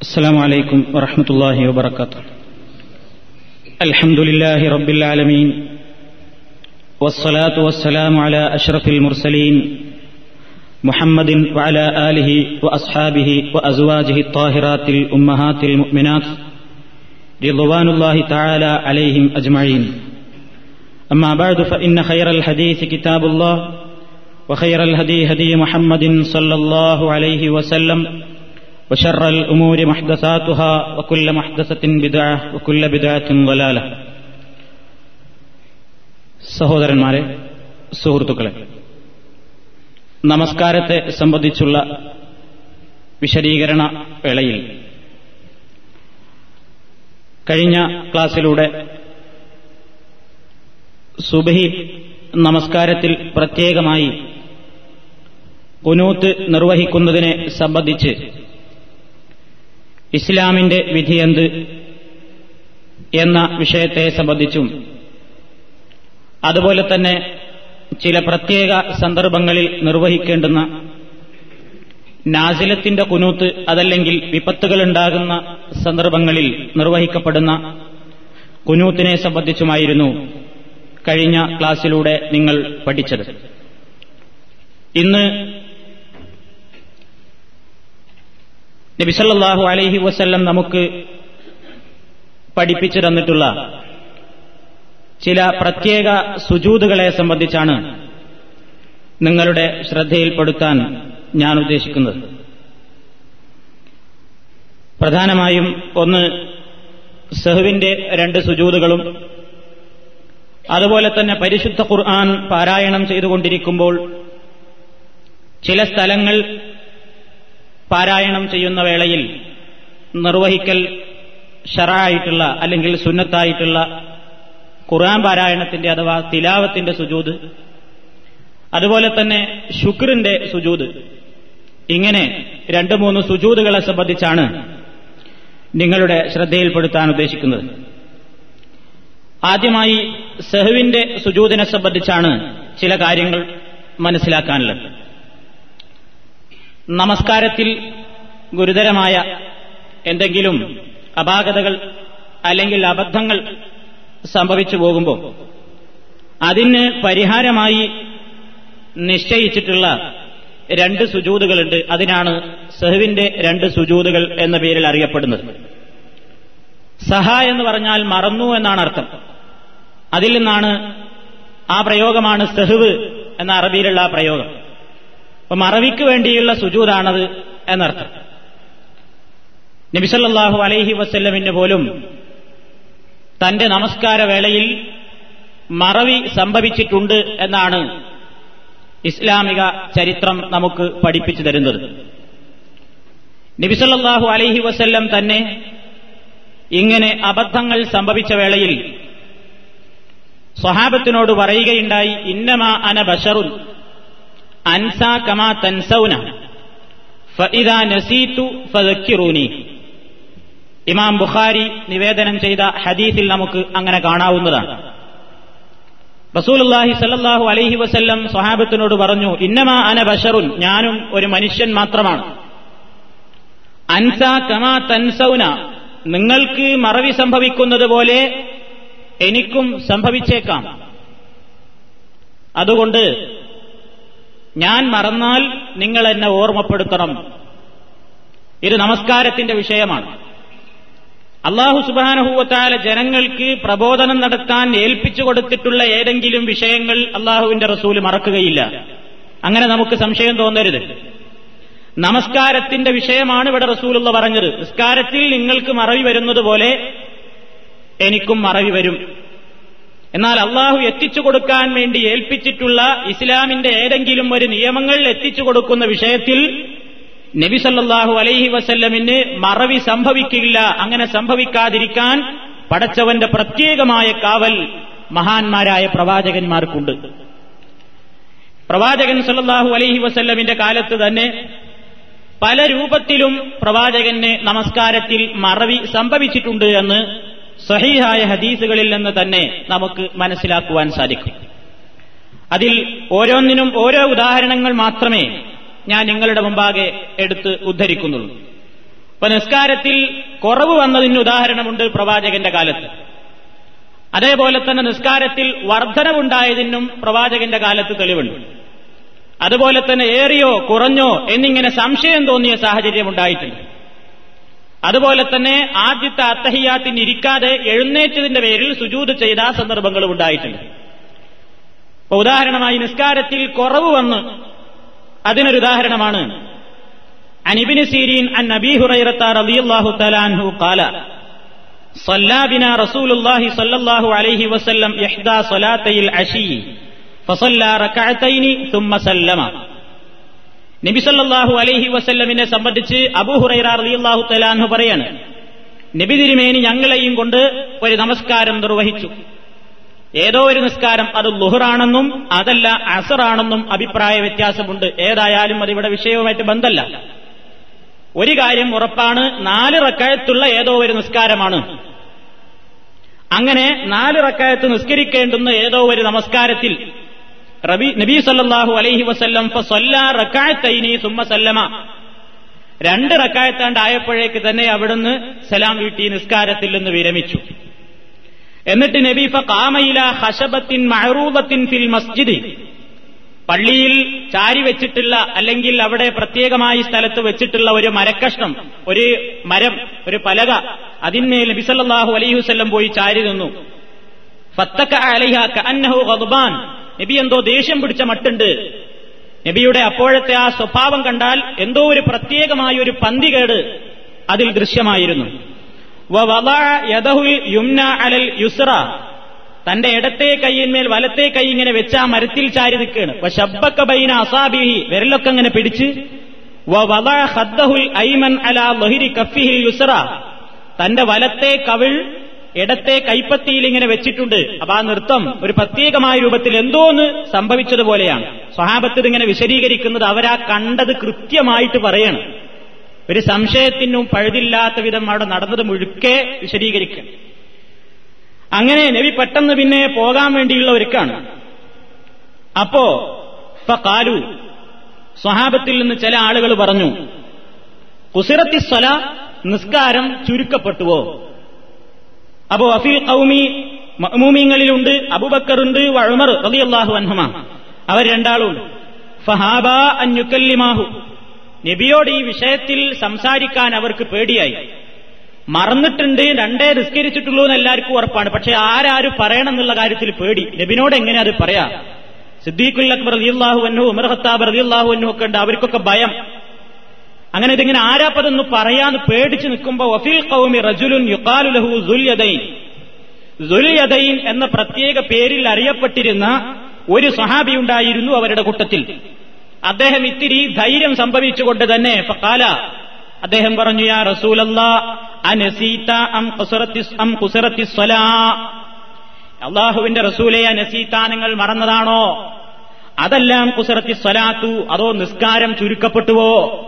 السلام عليكم ورحمة الله وبركاته. الحمد لله رب العالمين والصلاة والسلام على أشرف المرسلين محمد وعلى آله وأصحابه وأزواجه الطاهرات الأمهات المؤمنات رضوان الله تعالى عليهم أجمعين. أما بعد فإن خير الحديث كتاب الله وخير الهدي هدي محمد صلى الله عليه وسلم وشر الأمور محدثاتها وكل محدثة بدعة وكل بدعة ضلالة സഹോദരന്മാരെ സുഹൃത്തുക്കളെ നമസ്കാരത്തെ സംബന്ധിച്ചുള്ള വിശദീകരണ വേളയിൽ കഴിഞ്ഞ ക്ലാസ്സിലൂടെ സുബഹി നമസ്കാരത്തിൽ പ്രത്യേകമായി കുനൂത്ത് നിർവഹിക്കുന്നതിനെ സംബന്ധിച്ച് ഇസ്ലാമിന്റെ വിധിയെന്ത് എന്ന വിഷയത്തെ സംബന്ധിച്ചും അതുപോലെ തന്നെ ചില പ്രത്യേക സന്ദർഭങ്ങളിൽ നിർവഹിക്കേണ്ടുന്ന നാസിലത്തിന്റെ കുനൂത്ത് അതല്ലെങ്കിൽ വിപത്തുകൾ ഉണ്ടാകുന്ന സന്ദർഭങ്ങളിൽ നിർവഹിക്കപ്പെടുന്ന കുനൂത്തിനെ സംബന്ധിച്ചുമായിരുന്നു കഴിഞ്ഞ ക്ലാസ്സിലൂടെ നിങ്ങൾ പഠിച്ചത്. ഇന്ന് നബിസല്ലാഹു അലൈഹി വസ്ല്ലം നമുക്ക് പഠിപ്പിച്ചു തന്നിട്ടുള്ള ചില പ്രത്യേക സുജൂതുകളെ സംബന്ധിച്ചാണ് നിങ്ങളുടെ ശ്രദ്ധയിൽപ്പെടുത്താൻ ഞാൻ ഉദ്ദേശിക്കുന്നത്. പ്രധാനമായും ഒന്ന് സെഹുവിന്റെ രണ്ട് സുജൂതുകളും അതുപോലെ തന്നെ പരിശുദ്ധ ഖുർആൻ പാരായണം ചെയ്തുകൊണ്ടിരിക്കുമ്പോൾ ചില സ്ഥലങ്ങൾ പാരായണം ചെയ്യുന്ന വേളയിൽ നിർവഹിക്കൽ ഷറായിട്ടുള്ള അല്ലെങ്കിൽ സുന്നത്തായിട്ടുള്ള ഖുർആൻ പാരായണത്തിന്റെ അഥവാ തിലാവത്തിന്റെ സുജൂത് അതുപോലെ തന്നെ ശുക്രിന്റെ സുജൂത്. ഇങ്ങനെ രണ്ട് മൂന്ന് സുജൂതുകളെ സംബന്ധിച്ചാണ് നിങ്ങളുടെ ശ്രദ്ധയിൽപ്പെടുത്താൻ ഉദ്ദേശിക്കുന്നത്. ആദ്യമായി സെഹുവിന്റെ സുജൂതിനെ സംബന്ധിച്ചാണ് ചില കാര്യങ്ങൾ മനസ്സിലാക്കാനുള്ളത്. നമസ്കാരത്തിൽ ഗുരുതരമായ എന്തെങ്കിലും അപാകതകൾ അല്ലെങ്കിൽ അബദ്ധങ്ങൾ സംഭവിച്ചു പോകുമ്പോൾ അതിന് പരിഹാരമായി നിശ്ചയിച്ചിട്ടുള്ള രണ്ട് സുജൂതുകളുണ്ട്. അതിനാണ് സെഹുവിന്റെ രണ്ട് സുജൂതുകൾ എന്ന പേരിൽ അറിയപ്പെടുന്നത്. സഹ എന്ന് പറഞ്ഞാൽ മറന്നു എന്നാണ് അർത്ഥം. അതിൽ നിന്നാണ് ആ പ്രയോഗമാണ് സെഹുവ് എന്ന അറബിയിലുള്ള ആ പ്രയോഗം. അപ്പൊ മറവിക്ക് വേണ്ടിയുള്ള സുജൂതാണത് എന്നർത്ഥം. നബിസല്ലാഹു അലൈഹി വസ്ല്ലമിന് പോലും തന്റെ നമസ്കാര വേളയിൽ മറവി സംഭവിച്ചിട്ടുണ്ട് എന്നാണ് ഇസ്ലാമിക ചരിത്രം നമുക്ക് പഠിപ്പിച്ചു തരുന്നത്. നബിസല്ലാഹു അലൈഹി വസ്ല്ലം തന്നെ ഇങ്ങനെ അബദ്ധങ്ങൾ സംഭവിച്ച വേളയിൽ സ്വഹാബത്തിനോട് പറയുകയുണ്ടായി ഇന്നമാ അന ബഷറുൻ. കമാ തൻസൗന. നസീതു ഇമാം ബുഖാരി നിവേദനം ചെയ്ത ഹദീസിൽ നമുക്ക് അങ്ങനെ കാണാവുന്നതാണ്. റസൂലുല്ലാഹി സല്ലാഹു അലൈഹി വസല്ലം സ്വഹാബത്തിനോട് പറഞ്ഞു ഇന്നമാ അന ബഷറുൻ ഞാനും ഒരു മനുഷ്യൻ മാത്രമാണ്. അൻസ കമാ തൻസൗന നിങ്ങൾക്ക് മറവി സംഭവിക്കുന്നത് പോലെ എനിക്കും സംഭവിച്ചേക്കാം. അതുകൊണ്ട് ഞാൻ മറന്നാൽ നിങ്ങൾ എന്നെ ഓർമ്മപ്പെടുത്തണം. ഇത് നമസ്കാരത്തിന്റെ വിഷയമാണ്. അള്ളാഹു സുബാനഹൂവത്താല ജനങ്ങൾക്ക് പ്രബോധനം നടത്താൻ ഏൽപ്പിച്ചു കൊടുത്തിട്ടുള്ള ഏതെങ്കിലും വിഷയങ്ങൾ അള്ളാഹുവിന്റെ റസൂൽ മറക്കുകയില്ല. അങ്ങനെ നമുക്ക് സംശയം തോന്നരുത്. നമസ്കാരത്തിന്റെ വിഷയമാണ് ഇവിടെ റസൂലുള്ള പറഞ്ഞത്. നിസ്കാരത്തിൽ നിങ്ങൾക്ക് മറവി വരുന്നത് പോലെ എനിക്കും മറവി വരും. എന്നാൽ അള്ളാഹു എത്തിച്ചു കൊടുക്കാൻ വേണ്ടി ഏൽപ്പിച്ചിട്ടുള്ള ഇസ്ലാമിന്റെ ഏതെങ്കിലും ഒരു നിയമങ്ങൾ എത്തിച്ചു കൊടുക്കുന്ന വിഷയത്തിൽ നബി സല്ലാഹു അലൈഹി വസല്ലമിന് മറവി സംഭവിക്കില്ല. അങ്ങനെ സംഭവിക്കാതിരിക്കാൻ പടച്ചവന്റെ പ്രത്യേകമായ കാവൽ മഹാന്മാരായ പ്രവാചകന്മാർക്കുണ്ട്. പ്രവാചകൻ സല്ലാഹു അലൈഹി വസല്ലമിന്റെ കാലത്ത് തന്നെ പല രൂപത്തിലും പ്രവാചകന് നമസ്കാരത്തിൽ മറവി സംഭവിച്ചിട്ടുണ്ട് എന്ന് സഹീഹായ ഹദീസുകളിൽ നിന്ന് തന്നെ നമുക്ക് മനസ്സിലാക്കുവാൻ സാധിക്കും. അതിൽ ഓരോന്നിനും ഓരോ ഉദാഹരണങ്ങൾ മാത്രമേ ഞാൻ നിങ്ങളുടെ മുമ്പാകെ എടുത്ത് ഉദ്ധരിക്കുന്നുള്ളൂ. ഇപ്പൊ നിസ്കാരത്തിൽ കുറവ് വന്നതിന് ഉദാഹരണമുണ്ട് പ്രവാചകന്റെ കാലത്ത്. അതേപോലെ തന്നെ നിസ്കാരത്തിൽ വർധനവുണ്ടായതിനും പ്രവാചകന്റെ കാലത്ത് തെളിവുണ്ട്. അതുപോലെ തന്നെ ഏറിയോ കുറഞ്ഞോ എന്നിങ്ങനെ സംശയം തോന്നിയ സാഹചര്യം ഉണ്ടായിട്ടുണ്ട് അതുപോലെ തന്നെ ആദ്യത്തെ അത്തഹിയാത്തിന് ഇരിക്കാതെ എഴുന്നേറ്റതിന്റെ പേരിൽ സുജൂത് ചെയ്ത സന്ദർഭങ്ങളും ഉണ്ടായിട്ടുണ്ട് ഇപ്പൊ ഉദാഹരണമായി നിസ്കാരത്തിൽ കുറവ് വന്ന് അതിനൊരു ഉദാഹരണമാണ് അനിബിന് സീരീൻ അൻ നബി ഹുറൈറത്ത റളിയല്ലാഹു തആലാൻഹു ഖാല صلى بنا رسول الله صلى الله عليه وسلم إحدى صلاتي العشي فصلى ركعتين ثم سلم നബി സല്ലല്ലാഹു അലൈഹി വസല്ലമിനെ സംബന്ധിച്ച് അബുഹുറൈറാഹു തആലാൻഹു പറയാണ് നബി തിരുമേനി ഞങ്ങളെയും കൊണ്ട് ഒരു നമസ്കാരം നിർവഹിച്ചു. ഏതോ ഒരു നിസ്കാരം അത് ലുഹറാണെന്നും അതല്ല അസറാണെന്നും അഭിപ്രായ വ്യത്യാസമുണ്ട്. ഏതായാലും അതിവിടെ വിഷയവുമായിട്ട് ബന്ധമല്ല ഒരു കാര്യം ഉറപ്പാണ് നാല് റക്കായത്തുള്ള ഏതോ ഒരു നിസ്കാരമാണ്. അങ്ങനെ നാല് റക്കായത്ത് നിസ്കരിക്കേണ്ടുന്ന ഏതോ ഒരു നമസ്കാരത്തിൽ നബി സല്ലാഹു അലൈഹി വസല്ലം രണ്ട് റക്കായത്താണ്ടായപ്പോഴേക്ക് തന്നെ അവിടുന്ന് സലാം വീട്ടി നിസ്കാരത്തിൽ നിന്ന് വിരമിച്ചു. എന്നിട്ട് നബി കാമയില ഹഷബത്തിൻ മഹറൂബത്തിൻ ഫിൽ മസ്ജിദി. പള്ളിയിൽ ചാരി വെച്ചിട്ടുള്ള അല്ലെങ്കിൽ അവിടെ പ്രത്യേകമായി സ്ഥലത്ത് വെച്ചിട്ടുള്ള ഒരു മരക്കഷ്ണം ഒരു മരം ഒരു പലക അതിന്മേൽ നബിസല്ലാഹു അലൈഹി വസ്ല്ലം പോയി ചാരി നിന്നു. ഫത്തക്ക അലൈഹ കഅന്നഹു ഖദ്ബാൻ നബി എന്തോ ദേഷ്യം പിടിച്ച മട്ടുണ്ട്. നബിയുടെ അപ്പോഴത്തെ ആ സ്വഭാവം കണ്ടാൽ എന്തോ ഒരു പ്രത്യേകമായ ഒരു പന്തികേട് അതിൽ ദൃശ്യമായിരുന്നു. അലൽ യുസ്ര തന്റെ ഇടത്തെ കൈയിന്മേൽ വലത്തെ കൈ ഇങ്ങനെ വെച്ച് ആ മരത്തിൽ ചാരി നിൽക്കുകയാണ്. ശബ്ബക്ക ബൈന അസാബിഹി. വിരലൊക്കെ അങ്ങനെ പിടിച്ച്. ഐമൻ അലാ യുസ്ര തന്റെ വലത്തെ കവിൾ ഇടത്തെ കൈപ്പത്തിയിൽ ഇങ്ങനെ വെച്ചിട്ടുണ്ട്. അപ്പൊ ആ നൃത്തം ഒരു പ്രത്യേകമായ രൂപത്തിൽ എന്തോന്ന് സംഭവിച്ചതുപോലെയാണ്. സ്വഹാബത്ത് ഇങ്ങനെ വിശദീകരിക്കുന്നത് അവരാ കണ്ടത് കൃത്യമായിട്ട് പറയണം. ഒരു സംശയത്തിനും പഴുതില്ലാത്ത വിധം അവിടെ നടന്നത് മുഴുക്കെ വിശദീകരിക്കണം അങ്ങനെ നബി പെട്ടെന്ന് പിന്നെ പോകാൻ വേണ്ടിയുള്ള ഒരുക്കാണ്. അപ്പോ ഇപ്പൊ കാലു സ്വഹാബത്തിൽ നിന്ന് ചില ആളുകൾ പറഞ്ഞു കുസിറത്തി സ്വല നിസ്കാരം ചുരുക്കപ്പെട്ടുവോ? അപ്പോ അഫീൽ കൗമി മഅ്മൂമിങ്ങളിലുണ്ട് അബുബക്കറുണ്ട് വഴുമർ റളിയല്ലാഹു അൻഹുമ. അവർ രണ്ടാളുണ്ട് ഫഹാബ അഞ്ഞുക്കല്ലിമാഹു നബിയോട് ഈ വിഷയത്തിൽ സംസാരിക്കാൻ അവർക്ക് പേടിയായി. മറന്നിട്ടുണ്ട് രണ്ടേ നിസ്കരിച്ചിട്ടുള്ളൂ എന്ന് എല്ലാവർക്കും ഉറപ്പാണ്. പക്ഷെ ആരാരും പറയണം എന്നുള്ള കാര്യത്തിൽ പേടി. നബിനോട് എങ്ങനെ അത് പറയാ? സിദ്ദീഖുൽ അക്ബർ റളിയല്ലാഹു അൻഹു ഉമർ ഖത്താബ് റളിയല്ലാഹു അൻഹു ഒക്കെ ഉണ്ട്. അവർക്കൊക്കെ ഭയം. അങ്ങനെ ഇതിങ്ങനെ ആരാപ്പതെന്ന് പറയാന്ന് പേടിച്ചു നിൽക്കുമ്പോ വഫീൽ കൗമി റജുലുൻ യുക്കാലു ലഹു സുൽയദൈൻ. സുൽയദൈൻ എന്ന പ്രത്യേക പേരിൽ അറിയപ്പെട്ടിരുന്ന ഒരു സഹാബി ഉണ്ടായിരുന്നു അവരുടെ കൂട്ടത്തിൽ. അദ്ദേഹം ഇത്തിരി ധൈര്യം സംഭവിച്ചുകൊണ്ട് തന്നെ കാല അദ്ദേഹം പറഞ്ഞു യാ റസൂലല്ലാ അള്ളാഹുവിന്റെ റസൂലെ അനസീത നിങ്ങൾ മറന്നതാണോ? അതെല്ലാം കുസറത്തി സ്വലാത്തു അതോ നിസ്കാരം ചുരുക്കപ്പെട്ടുവോ?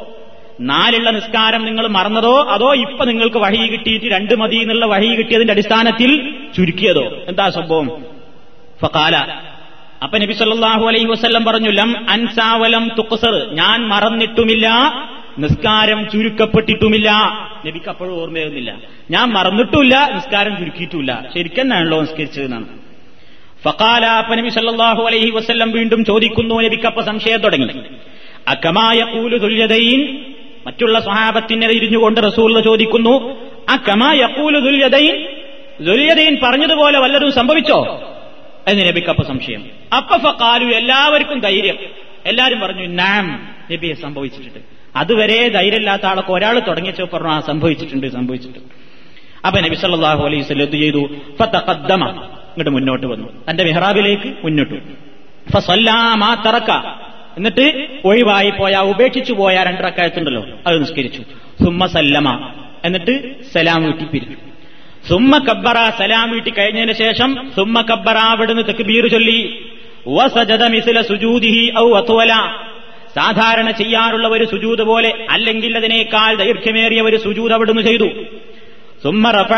നാലുള്ള നിസ്കാരം നിങ്ങൾ മറന്നതോ അതോ ഇപ്പൊ നിങ്ങൾക്ക് വഴി കിട്ടിയിട്ട് രണ്ട് മതി എന്നുള്ള വഴി കിട്ടിയതിന്റെ അടിസ്ഥാനത്തിൽ ചുരുക്കിയതോ? എന്താ സംഭവം? ഫക്കാല അപ്പൊ നബി സല്ലാഹു അലൈഹി വസ്ല്ലം പറഞ്ഞു ലം അൻസാവലം തുക്കുസർ ഞാൻ മറന്നിട്ടുമില്ല നിസ്കാരം ചുരുക്കപ്പെട്ടിട്ടുമില്ല. നബിക്ക് അപ്പോഴും ഓർമ്മയൊന്നുമില്ല ഞാൻ മറന്നിട്ടുമില്ല നിസ്കാരം ചുരുക്കിയിട്ടുമില്ല. ശരിക്കെന്നാണല്ലോ നിസ്കരിച്ചതെന്നാണ്. ഫക്കാല അപ്പൊ നബി സല്ലാഹു അലൈഹി വസ്ല്ലം വീണ്ടും ചോദിക്കുന്നു നബിക്കപ്പ സംശയം തുടങ്ങി. അക്കമായ കൂലു തുല്യതയിൻ മറ്റുള്ള സ്വഹാബത്തിനെ ഇരിഞ്ഞുകൊണ്ട് റസൂൽ ചോദിക്കുന്നു ആ കമാ തുല്യതയിൻ ദുല്യതയിൻ പറഞ്ഞതുപോലെ വല്ലതും സംഭവിച്ചോ? എന്ന് നബിക്കപ്പ സംശയം. അപ്പ ഫക്കാലു എല്ലാവർക്കും ധൈര്യം. എല്ലാരും പറഞ്ഞു നാം നബിയെ സംഭവിച്ചിട്ടുണ്ട്. അതുവരെ ധൈര്യമില്ലാത്ത ആളൊക്കെ ഒരാൾ തുടങ്ങിച്ചോ പറഞ്ഞു ആ സംഭവിച്ചിട്ടുണ്ട് സംഭവിച്ചിട്ടുണ്ട്. അപ്പൊ നബി സല്ലാഹു അലൈഹി എന്ത് ചെയ്തു? ഇങ്ങോട്ട് മുന്നോട്ട് വന്നു. തന്റെ മെഹ്റാബിലേക്ക് മുന്നോട്ട് തറക്ക. എന്നിട്ട് ഒഴിവായി പോയ ഉപേക്ഷിച്ചു പോയ രണ്ടറക്കായത്തുണ്ടല്ലോ അത് നിസ്കരിച്ചു. സുമ്മ സല്ലമ. എന്നിട്ട് സലാം വീട്ടി പിരിച്ചു സുമ്മ കബ്ബറ സലാം വീട്ടി കഴിഞ്ഞതിന് ശേഷം സുമ്മ കബ്ബറ അവിടുന്ന് തെക്കുബീർ ചൊല്ലി. സുജൂദിഹി ഔ അത്വല. സാധാരണ ചെയ്യാറുള്ള ഒരു സുജൂത് പോലെ അല്ലെങ്കിൽ അതിനേക്കാൾ ദൈർഘ്യമേറിയ ഒരു സുജൂത് അവിടുന്ന് ചെയ്തു. സുമ്മ റഫ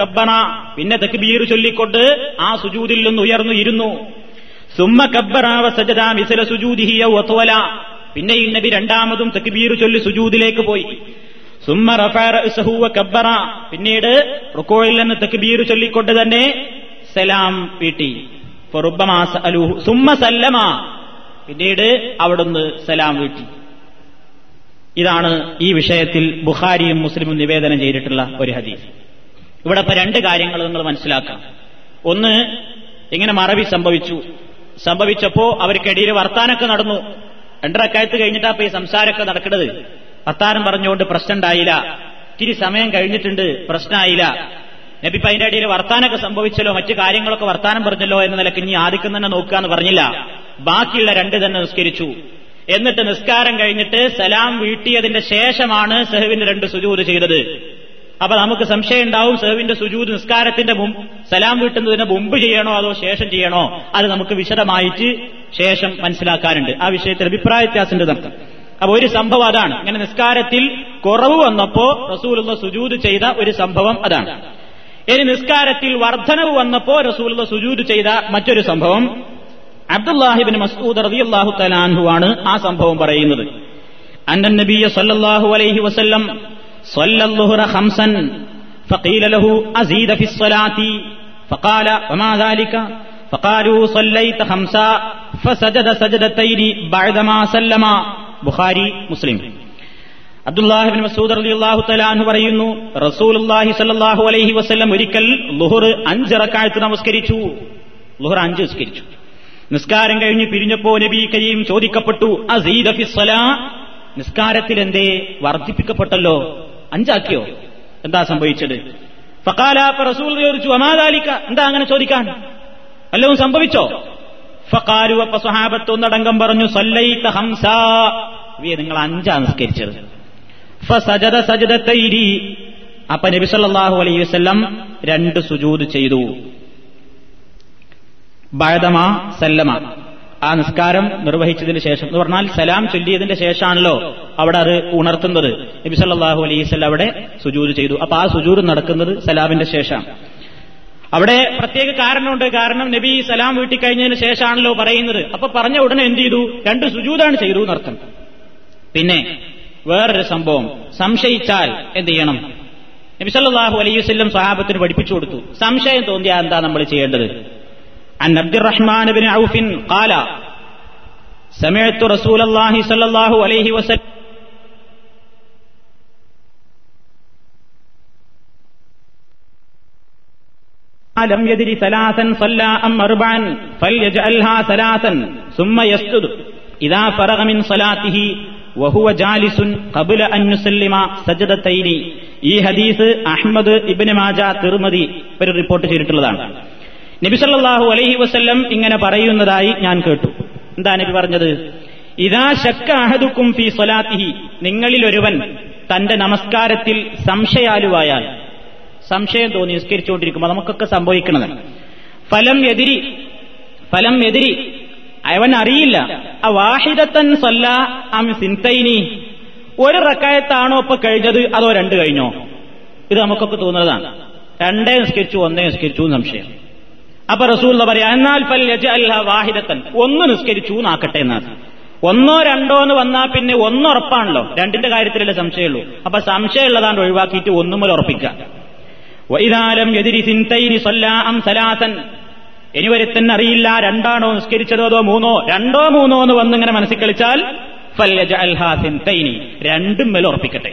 കബ്ബറ. പിന്നെ തെക്കുബീർ ചൊല്ലിക്കൊണ്ട് ആ സുജൂതിൽ നിന്ന് ഉയർന്നു ഇരുന്നു. സുമ്മ കബ്ബറാവ സജദാ മിസല സുജൂദിഹി ഔ അത്വല. പിന്നെ ഈ നബി രണ്ടാമതും തക്ബീർ ചൊല്ലി സുജൂദിലേക്ക് പോയി. സുമ്മ റഫാറ കബ്ബറ. പിന്നീട് റുക്കോയിൽ നിന്ന് തെക്കുബീർ ചൊല്ലിക്കൊണ്ട് തന്നെ സലാം വീട്ടി സുമ്മ സല്ലമ. പിന്നീട് അവിടുന്ന് സലാം വീട്ടി. ഇതാണ് ഈ വിഷയത്തിൽ ബുഖാരിയും മുസ്ലിമും നിവേദനം ചെയ്തിട്ടുള്ള ഒരു ഹദീസ്. ഇവിടെ ഇപ്പൊ രണ്ട് കാര്യങ്ങൾ നിങ്ങൾ മനസ്സിലാക്കാം. ഒന്ന് ഇങ്ങനെ മറവി സംഭവിച്ചു. സംഭവിച്ചപ്പോ അവർക്കിടയിൽ വർത്താനൊക്കെ നടന്നു. രണ്ടരക്കായത്ത് കഴിഞ്ഞിട്ടാ ഈ സംസാരമൊക്കെ നടക്കുന്നത് വർത്താനം പറഞ്ഞുകൊണ്ട് പ്രശ്നം ഉണ്ടായില്ല ഇത്തിരി സമയം കഴിഞ്ഞിട്ടുണ്ട് പ്രശ്നമായില്ല. നബി അതിന്റെ ഇടയിൽ വർത്താനൊക്കെ സംഭവിച്ചല്ലോ മറ്റു കാര്യങ്ങളൊക്കെ വർത്താനം പറഞ്ഞല്ലോ എന്ന നിലയ്ക്ക് ഇനി ആദ്യം തന്നെ നോക്കുക എന്ന് പറഞ്ഞില്ല. ബാക്കിയുള്ള രണ്ട് തന്നെ നിസ്കരിച്ചു. എന്നിട്ട് നിസ്കാരം കഴിഞ്ഞിട്ട് സലാം വീട്ടിയതിന്റെ ശേഷമാണ് സെഹുവിന്റെ രണ്ട് സുജൂത് ചെയ്തത്. അപ്പൊ നമുക്ക് സംശയം ഉണ്ടാവും സെഹുവിന്റെ സുജൂത് നിസ്കാരത്തിന്റെ മുമ്പ് സലാം വീട്ടുന്നതിന് മുമ്പ് ചെയ്യണോ അതോ ശേഷം ചെയ്യണോ? അത് നമുക്ക് വിശദമായിട്ട് ശേഷം മനസ്സിലാക്കാനുണ്ട്. ആ വിഷയത്തിൽ അഭിപ്രായ വ്യത്യാസത്തിന്റെ തർക്കം അപ്പൊ ഒരു സംഭവം അതാണ്. ഇങ്ങനെ നിസ്കാരത്തിൽ കുറവ് വന്നപ്പോ റസൂലുള്ള സുജൂത് ചെയ്ത ഒരു സംഭവം അതാണ്. ഇനി നിസ്കാരത്തിൽ വർധനവ് വന്നപ്പോ റസൂലുള്ള സുജൂത് ചെയ്ത മറ്റൊരു സംഭവം. അബ്ദുല്ലാഹിബിൻ മസ്ഊദ് റളിയല്ലാഹു തലാൻഹു ആണ് ആ സംഭവം പറയുന്നത്. അന്ന നബിയ സല്ലല്ലാഹു അലൈഹി വസല്ലം صلى الظهر خمسا فقيل له أزيد في الصلاة فقال وما ذلك فقالوا صليت خمسا فسجد سجدتين بعدما سلم ബുഖാരി മുസ്ലിം അബ്ദുല്ലാഹിബിൻ മസൂദ് അലി അള്ളാഹു തലാന്ന് പറയുന്നു റസൂലുല്ലാഹി സല്ലാഹു അലൈഹി വസ്ല്ലം ഒരിക്കൽ ലുഹുർ അഞ്ച് റക്കായത്ത് നമസ്കരിച്ചു ലുഹുർ അഞ്ച് നിസ്കരിച്ചു നിസ്കാരം കഴിഞ്ഞ് പിരിഞ്ഞപ്പോ നബി കരീം ചോദിക്കപ്പെട്ടു അസീദ ഫിസ്സലാ നിസ്കാരത്തിൽ എന്തേ വർദ്ധിപ്പിക്കപ്പെട്ടല്ലോ അഞ്ചാക്കിയോ? എന്താ സംഭവിച്ചത്? ഫക്കാല റസൂൽ ചോദിച്ചു അമാദാലിക്ക എന്താ അങ്ങനെ ചോദിക്കാൻ? വല്ലതും സംഭവിച്ചോ? ഫക്കാലു അപ്പ സ്വഹാബത്ത് പറഞ്ഞു സല്ലൈത്ത ഹംസ. നിങ്ങൾ അഞ്ചാ നിസ്കരിച്ചത്. ഫസജദ തൈരി അപ്പൊ നബി സല്ലല്ലാഹു അലൈഹി വസല്ലം രണ്ട് സുജൂത് ചെയ്തു. ബഴതമാ സല്ലമ. ആ നിസ്കാരം നിർവഹിച്ചതിന് ശേഷം എന്ന് പറഞ്ഞാൽ സലാം ചൊല്ലിയതിന്റെ ശേഷമാണല്ലോ. അവിടെ അത് ഉണർത്തുന്നത്. നബി സല്ലാഹു അലൈസ് അവിടെ സുജൂത് ചെയ്തു. അപ്പൊ ആ സുജൂത് നടക്കുന്നത് സലാമിന്റെ ശേഷമാണ്. അവിടെ പ്രത്യേക കാരണമുണ്ട്. കാരണം നബി സലാം വീട്ടി കഴിഞ്ഞതിന് ശേഷമാണല്ലോ പറയുന്നത്. അപ്പൊ പറഞ്ഞ ഉടനെ എന്ത് ചെയ്തു? രണ്ട് സുജൂതാണ് ചെയ്തു എന്നർത്ഥം പിന്നെ വേറൊരു സംഭവം. സംശയിച്ചാൽ എന്ത് ചെയ്യണം? നബിസല്ലാഹു അലൈഹി വസ്ല്ലം സ്വഹാബത്തിന് പഠിപ്പിച്ചു കൊടുത്തു. സംശയം തോന്നിയാൽ എന്താ നമ്മൾ ചെയ്യേണ്ടത്? അൻ ഔഫിൻ കാല സമയത്തു റസൂൽ അള്ളാഹി സല്ലാഹു അലൈഹി വസ്ലം لم يدر ثلاثا صلى أم أربعا فليجعلها ثلاثا ثم يسجد إذا فرغ من صلاته وهو جالس قبل أن يسلم سجدتين ഈ ഹദീസ് അഹ്മദ് ഇബിന് മാജ തിർമതി ഒരു റിപ്പോർട്ട് ചെയ്തിട്ടുള്ളതാണ് നബി സല്ലല്ലാഹു അലൈഹി വസല്ലം ഇങ്ങനെ പറയുന്നതായി ഞാൻ കേട്ടു എന്താ നബി പറഞ്ഞത് ഇതാ ശക്ക അഹദുക്കും ഫി സ്വലാത്തിഹി നിങ്ങളിൽ ഒരുവൻ തന്റെ നമസ്കാരത്തിൽ സംശയാലുവായാൽ സംശയം തോന്നി നിസ്കരിച്ചുകൊണ്ടിരിക്കുമ്പോൾ നമുക്കൊക്കെ സംഭവിക്കണത്. ഫലം എതിരി ഫലം എതിരി അവൻ അറിയില്ല. ആ വാഹിദത്തൻ സല്ല അം സിൻതൈനി ഒരു റക്കായത്താണോ ഇപ്പൊ കഴിഞ്ഞത്? അതോ രണ്ട് കഴിഞ്ഞോ? ഇത് നമുക്കൊക്കെ തോന്നുന്നതാണ്. രണ്ടേ നിസ്കരിച്ചു ഒന്നേ നിസ്കരിച്ചു സംശയം. അപ്പൊ റസൂൽ പറയാ എന്നാൽ വാഹിദത്തൻ. ഒന്ന് നിസ്കരിച്ചു നാക്കട്ടെ എന്നാണ്. ഒന്നോ രണ്ടോ എന്ന് വന്നാൽ പിന്നെ ഒന്നുറപ്പാണല്ലോ രണ്ടിന്റെ കാര്യത്തിലല്ലേ സംശയമുള്ളൂ. അപ്പൊ സംശയമുള്ളതാണ്ട് ഒഴിവാക്കിയിട്ട് ഒന്നുമുല ഉറപ്പിക്കുക. വൈതാലം എതിരി സിൻതൈരി സൊല്ലാം സലാസൻ ഇനി വരുത്തന്നെ അറിയില്ല രണ്ടാണോ നിസ്കരിച്ചതോ അതോ മൂന്നോ? രണ്ടോ മൂന്നോ എന്ന് വന്നിങ്ങനെ മനസ്സിൽ കളിച്ചാൽ സിൻതൈനി രണ്ടും മേൽ ഉറപ്പിക്കട്ടെ.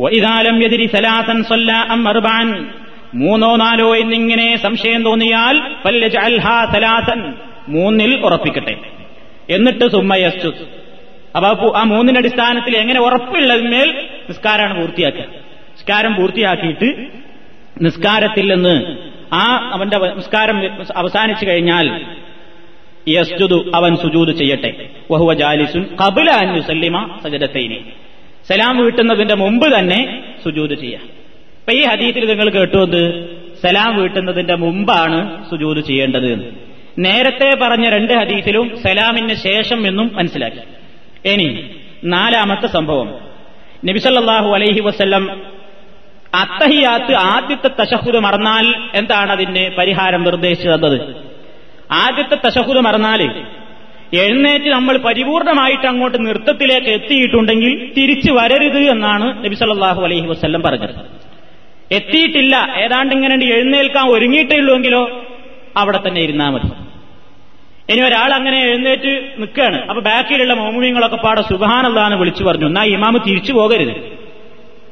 വൈതാലം എതിരി സലാസൻ സൊല്ലാം അർബാൻ. മൂന്നോ നാലോ എന്നിങ്ങനെ സംശയം തോന്നിയാൽ സലാസൻ മൂന്നിൽ ഉറപ്പിക്കട്ടെ. എന്നിട്ട് സുമ്മയസ്തു അപ്പൊ ആ മൂന്നിന്റെ അടിസ്ഥാനത്തിൽ എങ്ങനെ ഉറപ്പുള്ളതിന്മേൽ നിസ്കാരമാണ് പൂർത്തിയാക്കുക. നിസ്കാരം പൂർത്തിയാക്കിയിട്ട് നിസ്കാരത്തിൽ നിന്ന് ആ അവന്റെ നിസ്കാരം അവസാനിച്ചു കഴിഞ്ഞാൽ യസ്ജുദു അവൻ സുജൂദ് ചെയ്യട്ടെ. വഹുവ ജാലിസുൻ കബുല അന്നുസല്ലിമ സജദത്തൈനി. സലാം വീട്ടുന്നതിന്റെ മുമ്പ് തന്നെ സുജൂദ് ചെയ്യാം. അപ്പൊ ഈ ഹദീത്തിൽ നിങ്ങൾ കേട്ടുവത് സലാം വീട്ടുന്നതിന്റെ മുമ്പാണ് സുജൂദ് ചെയ്യേണ്ടത് എന്ന്. നേരത്തെ പറഞ്ഞ രണ്ട് ഹദീസിലും സലാമിന് ശേഷം എന്നും മനസ്സിലാക്കി. ഇനി നാലാമത്തെ സംഭവം. നബിസല്ലാഹു അലൈഹി വസ്ല്ലം അത്തഹിയാത്ത് ആദ്യത്തെ തശഹുദ് മറന്നാൽ എന്താണ് അതിന് പരിഹാരം നിർദ്ദേശിച്ചത്? ആദ്യത്തെ തശഹുദ് മറന്നാൽ എഴുന്നേറ്റ് നമ്മൾ പരിപൂർണമായിട്ട് അങ്ങോട്ട് നൃത്തത്തിലേക്ക് എത്തിയിട്ടുണ്ടെങ്കിൽ തിരിച്ചു വരരുത് എന്നാണ് നബി സല്ലാഹു അലൈഹി വസ്ല്ലം പറഞ്ഞത്. എത്തിയിട്ടില്ല. ഏതാണ്ട് ഇങ്ങനെ എഴുന്നേൽക്കാൻ ഒരുങ്ങിയിട്ടേ ഉള്ളൂവെങ്കിലോ അവിടെ തന്നെ ഇരുന്നാൽ മതി. ഇനി ഒരാൾ അങ്ങനെ എഴുന്നേറ്റ് നിൽക്കുകയാണ്. അപ്പൊ ബാക്കിലുള്ള മോമുമിങ്ങളൊക്കെ പാടെ സുബാനല്ലാന്ന് വിളിച്ചു പറഞ്ഞു. എന്നാ ഇമാമ് തിരിച്ചു പോകരുത്.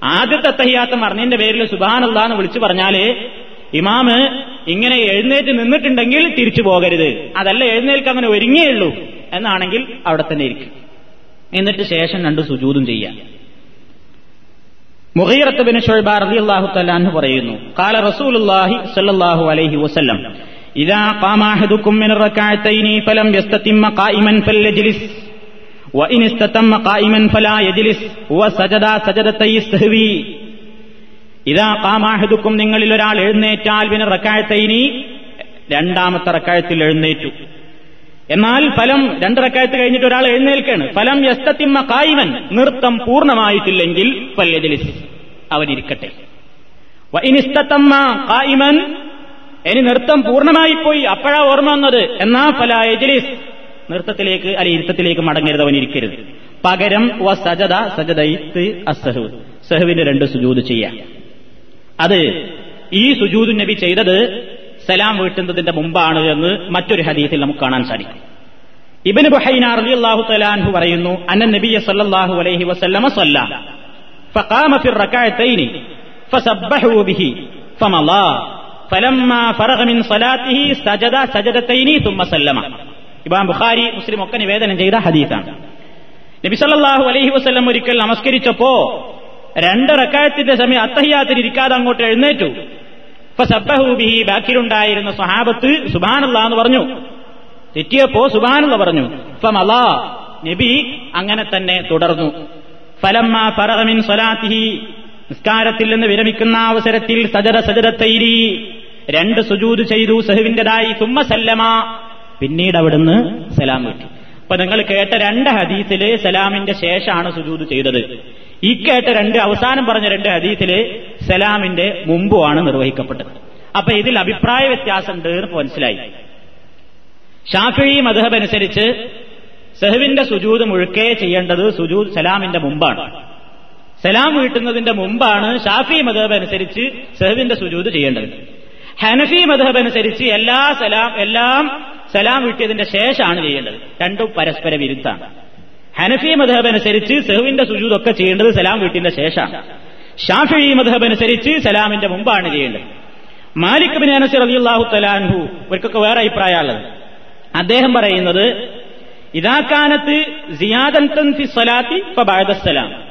ആദ്യത്തെ തഹിയാത്ത മറിഞ്ഞിന്റെ പേരിൽ സുബാനല്ലാന്ന് വിളിച്ചു പറഞ്ഞാൽ ഇമാമ് ഇങ്ങനെ എഴുന്നേറ്റ് നിന്നിട്ടുണ്ടെങ്കിൽ തിരിച്ചു പോകരുത്. അതല്ല എഴുന്നേൽക്ക് അങ്ങനെ ഒരുങ്ങിയുള്ളൂ എന്നാണെങ്കിൽ അവിടെ തന്നെ ഇരിക്കും. എന്നിട്ട് ശേഷം രണ്ട് സുജൂതും ചെയ്യാം. ബിൻ ഷുഐബ റളിയല്ലാഹു അള്ളാഹു അൻഹു പറയുന്നു കാല റസൂലുള്ളാഹി സ്വല്ലല്ലാഹു അലൈഹി വസല്ലം മിൻ റകഅത്തൈനി ഫലം യസ്തതിമ്മ ഖായിമൻ ഫൽയജ്ലിസ് ഖാമ അഹദുക്കും നിങ്ങളിൽ ഒരാൾ എഴുന്നേറ്റാൽ മിൻ റകഅത്തൈനി രണ്ടാമത്തെ റക്കായത്തിൽ എഴുന്നേറ്റു. എന്നാൽ ഫലം രണ്ട് റക്കായത്ത് കഴിഞ്ഞിട്ട് ഒരാൾ എഴുന്നേൽക്കാണ്. ഫലം യസ്തത്തിമ്മ കായിവൻ നൃത്തം പൂർണമായിട്ടില്ലെങ്കിൽ പല്യജലിസ് അവനിരിക്കട്ടെ ഇനിസ്തത്തമ്മ കായിമൻ. ഇനി നൃത്തം പൂർണമായി പോയി അപ്പോഴാ ഓർമ്മ വന്നത്. എന്നാ ഫല എജലിസ് നൃത്തത്തിലേക്ക് അല്ലെ ഇരുത്തത്തിലേക്ക് മടങ്ങരുത് അവൻ ഇരിക്കരുത് പകരം വ സജദ സജദയിത്ത് അസഹു സഹുവിന്റെ രണ്ട് സുജൂത് ചെയ്യാം അത് ഈ സുജൂദ് നബി ചെയ്തത് സലാം വീട്ടുന്നതിന്റെ മുമ്പാണ് എന്ന് മറ്റൊരു ഹദീസിൽ നമുക്ക് കാണാൻ സാധിക്കും ഇബന് ബുഹൈന റളിയല്ലാഹു തആലാൻഹു പറയുന്നു അന്ന നബിയ സല്ലല്ലാഹു അലൈഹി വസല്ലമ സല്ല فقام في الركعتين فسبحوا به فمضى فلما فرغ من صلاته سجد سجدتين ثم سلم ഇമാം ബുഖാരി മുസ്ലിം ഒക്കെ നിവേദനം ചെയ്ത ഹദീസാണ്. നബി സല്ലല്ലാഹു അലൈഹി വസല്ലം ഒരിക്കൽ നമസ്കരിച്ചപ്പോ രണ്ടറക്കായത്തിന്റെ സമയം അത്തഹിയാത്തിന് ഇരിക്കാതെ അങ്ങോട്ട് എഴുന്നേറ്റു. ഫസബ്ബഹൂബിഹി ബാക്കിലുണ്ടായിരുന്ന സ്വഹാബത്ത് സുബാനുള്ള എന്ന് പറഞ്ഞു. തെറ്റിയപ്പോ സുബാനുള്ള പറഞ്ഞു. അലാ നബി അങ്ങനെ തന്നെ തുടർന്നു. ഫലമ്മ ഫറമിൻ സ്വലാത്തിഹി നിസ്കാരത്തിൽ നിന്ന് വിരമിക്കുന്ന അവസരത്തിൽ സജര സജരത്തൈരി രണ്ട് സുജൂത് ചെയ്തു സഹുവിന്റേതായി സുമ്മ സല്ലമ പിന്നീട് അവിടുന്ന് സലാം വിട്ടു അപ്പൊ നിങ്ങൾ കേട്ട രണ്ട് ഹദീസിൽ സലാമിന്റെ ശേഷമാണ് സുജൂദ് ചെയ്തത്. ഈ കേട്ട രണ്ട് അവസാനം പറഞ്ഞ രണ്ട് ഹദീസിൽ സലാമിന്റെ മുമ്പുമാണ് നിർവഹിക്കപ്പെട്ടത്. അപ്പൊ ഇതിൽ അഭിപ്രായ വ്യത്യാസമുണ്ട് എന്ന് മനസ്സിലായി. ഷാഫി മധബ് അനുസരിച്ച് സെഹുവിന്റെ സുജൂദ് മുഴുക്കെ ചെയ്യേണ്ടത് സുജൂദ് സലാമിന്റെ മുമ്പാണ്. സലാം വീട്ടുന്നതിന്റെ മുമ്പാണ് ഷാഫി മധബ് അനുസരിച്ച് സെഹുവിന്റെ സുജൂദ് ചെയ്യേണ്ടത്. ഹനഫി മധബ് അനുസരിച്ച് എല്ലാ സലാം എല്ലാം സലാം വിട്ടിയതിന്റെ ശേഷമാണ് ചെയ്യേണ്ടത്. രണ്ടും പരസ്പര വിരുദ്ധാണ് ഹനഫി മധബ് അനുസരിച്ച് സെഹുവിന്റെ സുജൂദൊക്കെ ചെയ്യേണ്ടത് സലാം വീട്ടിന്റെ ശേഷമാണ്. ഷാഫി മധബ് അനുസരിച്ച് സലാമിന്റെ മുമ്പാണ് ചെയ്യേണ്ടത്. മാലിക് ബിൻ അനസ് അലിയല്ലാഹു തലാൻഹു ഇവർക്കൊക്കെ വേറെ അഭിപ്രായമുള്ളത്. അദ്ദേഹം പറയുന്നത് ഇതാക്കാനത്ത് സ്വലാത്തി ഫബാദസ്സലാം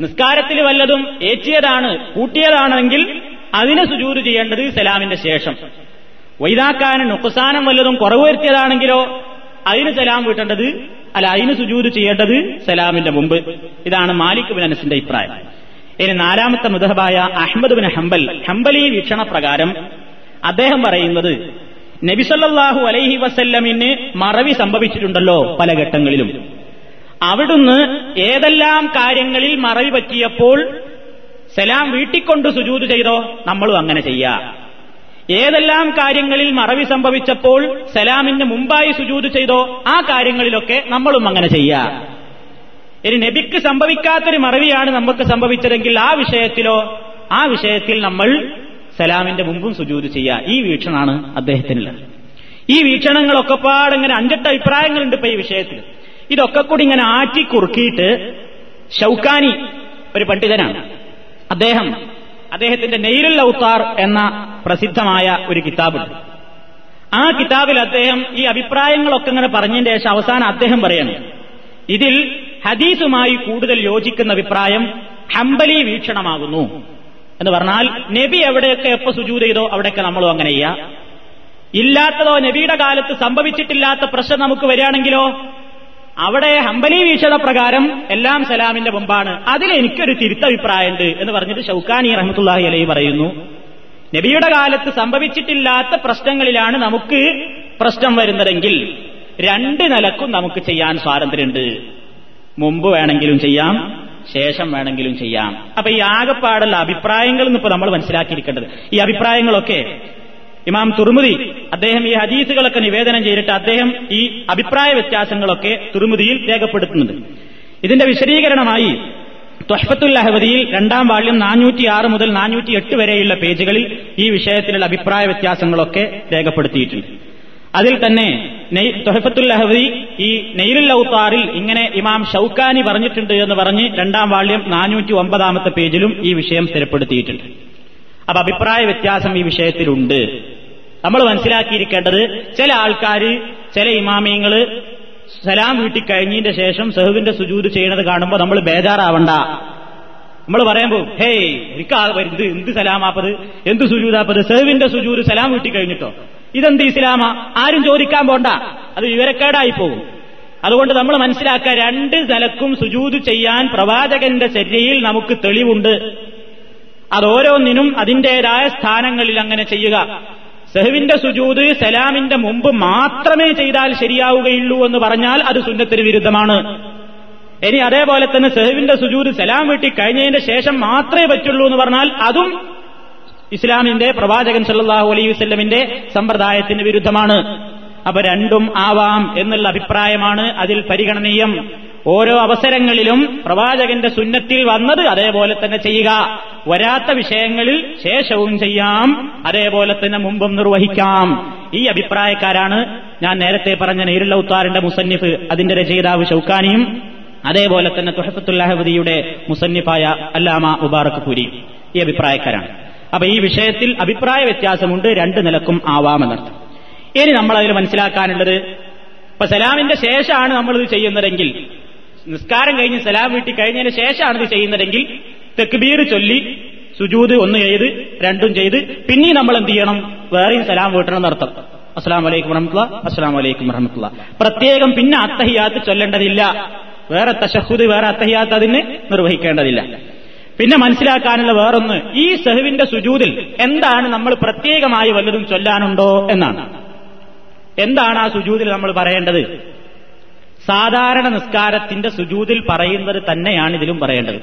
നിസ്കാരത്തിൽ വല്ലതും ഏറ്റിയതാണ് കൂട്ടിയതാണെങ്കിൽ അതിനെ സുജൂത് ചെയ്യേണ്ടത് സലാമിന്റെ ശേഷം. വൈതാക്കാന് നുക്കുസാനം വല്ലതും കുറവ് വരുത്തിയതാണെങ്കിലോ അതിന് സലാം വീട്ടേണ്ടത് അല്ല അതിന് സുജൂത് ചെയ്യേണ്ടത് സലാമിന്റെ മുമ്പ്. ഇതാണ് മാലിക് ബിൻ അനസിന്റെ അഭിപ്രായം. ഇനി നാലാമത്തെ മുതഹബായ അഹമ്മദ് ബിൻ ഹംബൽ ഹംബലി വീക്ഷണ പ്രകാരം അദ്ദേഹം പറയുന്നത് നബിസല്ലാഹു അലൈഹി വസല്ലമിന് മറവി സംഭവിച്ചിട്ടുണ്ടല്ലോ പല ഘട്ടങ്ങളിലും. അവിടുന്ന് ഏതെല്ലാം കാര്യങ്ങളിൽ മറവി പറ്റിയപ്പോൾ സലാം വീട്ടിക്കൊണ്ട് സുജൂത് ചെയ്തോ? നമ്മളും അങ്ങനെ ചെയ്യാം. ഏതെല്ലാം കാര്യങ്ങളിൽ മറവി സംഭവിച്ചപ്പോൾ സലാമിന് മുമ്പായി സുജൂത് ചെയ്തോ ആ കാര്യങ്ങളിലൊക്കെ നമ്മളും അങ്ങനെ ചെയ്യാം. ഇനി നബിക്ക് സംഭവിക്കാത്തൊരു മറവിയാണ് നമുക്ക് സംഭവിച്ചതെങ്കിൽ ആ വിഷയത്തിലോ ആ വിഷയത്തിൽ നമ്മൾ സലാമിന്റെ മുമ്പും സുജൂത് ചെയ്യുക ഈ വീക്ഷണമാണ് അദ്ദേഹത്തിനുള്ളത്. ഈ വീക്ഷണങ്ങളൊക്കെ പാടങ്ങനെ അഞ്ചെട്ട് അഭിപ്രായങ്ങളുണ്ട് ഇപ്പൊ ഈ വിഷയത്തിൽ. ഇതൊക്കെ കൂടി ഇങ്ങനെ ആറ്റി കുറുക്കിയിട്ട് ഷൗക്കാനി ഒരു പണ്ഡിതനാണ്. അദ്ദേഹം അദ്ദേഹത്തിന്റെ നെയ്രുൽ ഔത്താർ എന്ന പ്രസിദ്ധമായ ഒരു കിതാബുണ്ട്. ആ കിതാബിൽ അദ്ദേഹം ഈ അഭിപ്രായങ്ങളൊക്കെ ഇങ്ങനെ പറഞ്ഞതിന്റെ ശേഷം അവസാനം അദ്ദേഹം പറയണം ഇതിൽ ഹദീസുമായി കൂടുതൽ യോജിക്കുന്ന അഭിപ്രായം ഹംബലി വീക്ഷണമാകുന്നു. എന്ന് പറഞ്ഞാൽ നബി എവിടെയൊക്കെ എപ്പോ സുജൂത് ചെയ്തോ അവിടെയൊക്കെ നമ്മളും അങ്ങനെ ചെയ്യാം. ഇല്ലാത്തതോ നബിയുടെ കാലത്ത് സംഭവിച്ചിട്ടില്ലാത്ത പ്രശ്നം നമുക്ക് വരികയാണെങ്കിലോ അവിടെ ഹംബലി വീക്ഷത പ്രകാരം എല്ലാം സലാമിന്റെ മുമ്പാണ്. അതിൽ എനിക്കൊരു തിരുത്തഭിപ്രായമുണ്ട് എന്ന് പറഞ്ഞിട്ട് ഷൗക്കാനി റഹ്മത്തുല്ലാഹി അലൈ പറയുന്നു. നബിയുടെ കാലത്ത് സംഭവിച്ചിട്ടില്ലാത്ത പ്രശ്നങ്ങളിലാണ് നമുക്ക് പ്രശ്നം വരുന്നതെങ്കിൽ രണ്ട് നിലക്കും നമുക്ക് ചെയ്യാൻ സ്വാതന്ത്ര്യമുണ്ട്. മുമ്പ് വേണമെങ്കിലും ചെയ്യാം ശേഷം വേണമെങ്കിലും ചെയ്യാം. അപ്പൊ ഈ ആകപ്പാടുള്ള അഭിപ്രായങ്ങൾ ഇപ്പൊ നമ്മൾ മനസ്സിലാക്കിയിരിക്കേണ്ടത്. ഈ അഭിപ്രായങ്ങളൊക്കെ ഇമാം തുർമുദി അദ്ദേഹം ഈ ഹദീസുകളൊക്കെ നിവേദനം ചെയ്തിട്ട് അദ്ദേഹം ഈ അഭിപ്രായ വ്യത്യാസങ്ങളൊക്കെ തുർമുദിയിൽ രേഖപ്പെടുത്തുന്നുണ്ട്. ഇതിന്റെ വിശദീകരണമായി ത്വഹ്ഫത്തുൽ അഹവദിയിൽ രണ്ടാം വാള്യം നാനൂറ്റി ആറ് മുതൽ നാനൂറ്റി എട്ട് വരെയുള്ള പേജുകളിൽ ഈ വിഷയത്തിലുള്ള അഭിപ്രായ വ്യത്യാസങ്ങളൊക്കെ രേഖപ്പെടുത്തിയിട്ടുണ്ട്. അതിൽ തന്നെ തൊഹഫത്തുൽ അഹവദി ഈ നെയ്ലുൽ ഔത്താറിൽ ഇങ്ങനെ ഇമാം ഷൌക്കാനി പറഞ്ഞിട്ടുണ്ട് എന്ന് പറഞ്ഞ് രണ്ടാം വാള്യം നാനൂറ്റി ഒമ്പതാമത്തെ പേജിലും ഈ വിഷയം സ്ഥിരപ്പെടുത്തിയിട്ടുണ്ട്. അപ്പൊ അഭിപ്രായ വ്യത്യാസം ഈ വിഷയത്തിലുണ്ട്. നമ്മൾ മനസ്സിലാക്കിയിരിക്കേണ്ടത് ചില ആൾക്കാർ ചില ഇമാമിയങ്ങൾ സലാം വീട്ടി കഴിഞ്ഞതിന്റെ ശേഷം സെഹുവിന്റെ സുജൂത് ചെയ്യുന്നത് കാണുമ്പോൾ നമ്മൾ ബേജാറാവണ്ട. നമ്മൾ പറയുമ്പോൾ ഹേയ് എനിക്ക് എന്ത് എന്ത് സലാമാപ്പത്? എന്ത് സുജൂതാപ്പത്? സെഹുവിന്റെ സുജൂത് സലാം വീട്ടി കഴിഞ്ഞിട്ടോ ഇതെന്ത് ഇസ്ലാമ? ആരും ചോദിക്കാൻ പോണ്ട. അത് വിവരക്കേടായി പോകും. അതുകൊണ്ട് നമ്മൾ മനസ്സിലാക്കുക രണ്ട് നിലക്കും സുജൂത് ചെയ്യാൻ പ്രവാചകന്റെ ചര്യയിൽ നമുക്ക് തെളിവുണ്ട്. അതോരോന്നിനും അതിന്റേതായ സ്ഥാനങ്ങളിൽ അങ്ങനെ ചെയ്യുക. സെഹുവിന്റെ സുജൂത് സലാമിന്റെ മുമ്പ് മാത്രമേ ചെയ്താൽ ശരിയാവുകയുള്ളൂ എന്ന് പറഞ്ഞാൽ അത് സുന്നത്തിന് വിരുദ്ധമാണ്. ഇനി അതേപോലെ തന്നെ സെഹുവിന്റെ സുജൂത് സലാം വീട്ടി കഴിഞ്ഞതിന്റെ ശേഷം മാത്രമേ പറ്റുള്ളൂ എന്ന് പറഞ്ഞാൽ അതും ഇസ്ലാമിന്റെ പ്രവാചകൻ സല്ലാഹു അലൈഹി വസ്ല്ലമിന്റെ സമ്പ്രദായത്തിന് വിരുദ്ധമാണ്. അപ്പൊ രണ്ടും ആവാം എന്നുള്ള അഭിപ്രായമാണ് അതിൽ പരിഗണനീയം. ഓരോ അവസരങ്ങളിലും പ്രവാചകന്റെ സുന്നത്തിൽ വന്നത് അതേപോലെ തന്നെ ചെയ്യുക. വരാത്ത വിഷയങ്ങളിൽ ശേഷവും ചെയ്യാം. അതേപോലെ തന്നെ മുമ്പും നിർവഹിക്കാം. ഈ അഭിപ്രായക്കാരാണ് ഞാൻ നേരത്തെ പറഞ്ഞ നെയ്രുള്ള ഉത്താറിന്റെ മുസന്നിഫ് അതിന്റെ രചയിതാവ് ഷൌക്കാനിയും അതേപോലെ തന്നെ തുഹഫത്തുല്ലാഹവദിയുടെ മുസന്നിഫായ അല്ലാമ മുബാറക് പുരി. ഈ അഭിപ്രായക്കാരാണ്. അപ്പൊ ഈ വിഷയത്തിൽ അഭിപ്രായ വ്യത്യാസമുണ്ട് രണ്ട് നിലക്കും ആവാമെന്നർത്ഥം. ഇനി നമ്മൾ അതിൽ മനസ്സിലാക്കാനുള്ളത് ഇപ്പൊ സലാമിന്റെ ശേഷമാണ് നമ്മളിത് ചെയ്യുന്നതെങ്കിൽ നിസ്കാരം കഴിഞ്ഞ് സലാം വീട്ടി കഴിഞ്ഞതിന് ശേഷമാണ് ഇത് ചെയ്യുന്നതെങ്കിൽ തെക്ബീർ ചൊല്ലി സുജൂത് ഒന്ന് ചെയ്ത് രണ്ടും ചെയ്ത് പിന്നെയും നമ്മൾ എന്ത് ചെയ്യണം? വേറെയും സലാം വീട്ടണം എന്നർത്ഥം. അസ്സാം വലൈക്കും വറഹമുല്ല അസ്സാം വലൈക്കും വറഹമുല്ല പ്രത്യേകം പിന്നെ അത്തഹിയാത്ത് ചൊല്ലേണ്ടതില്ല. വേറെ തശഹുദ് വേറെ അത്തഹിയാത്ത് അതിന് നിർവഹിക്കേണ്ടതില്ല. പിന്നെ മനസ്സിലാക്കാനുള്ള വേറൊന്ന് ഈ സെഹുവിന്റെ സുജൂതിൽ എന്താണ് നമ്മൾ പ്രത്യേകമായി വല്ലതും ചൊല്ലാനുണ്ടോ എന്നാണ്. എന്താണ് ആ സുജൂതിൽ നമ്മൾ പറയേണ്ടത്? സാധാരണ നിസ്കാരത്തിന്റെ സുജൂതിൽ പറയുന്നത് തന്നെയാണ് ഇതിലും പറയേണ്ടത്.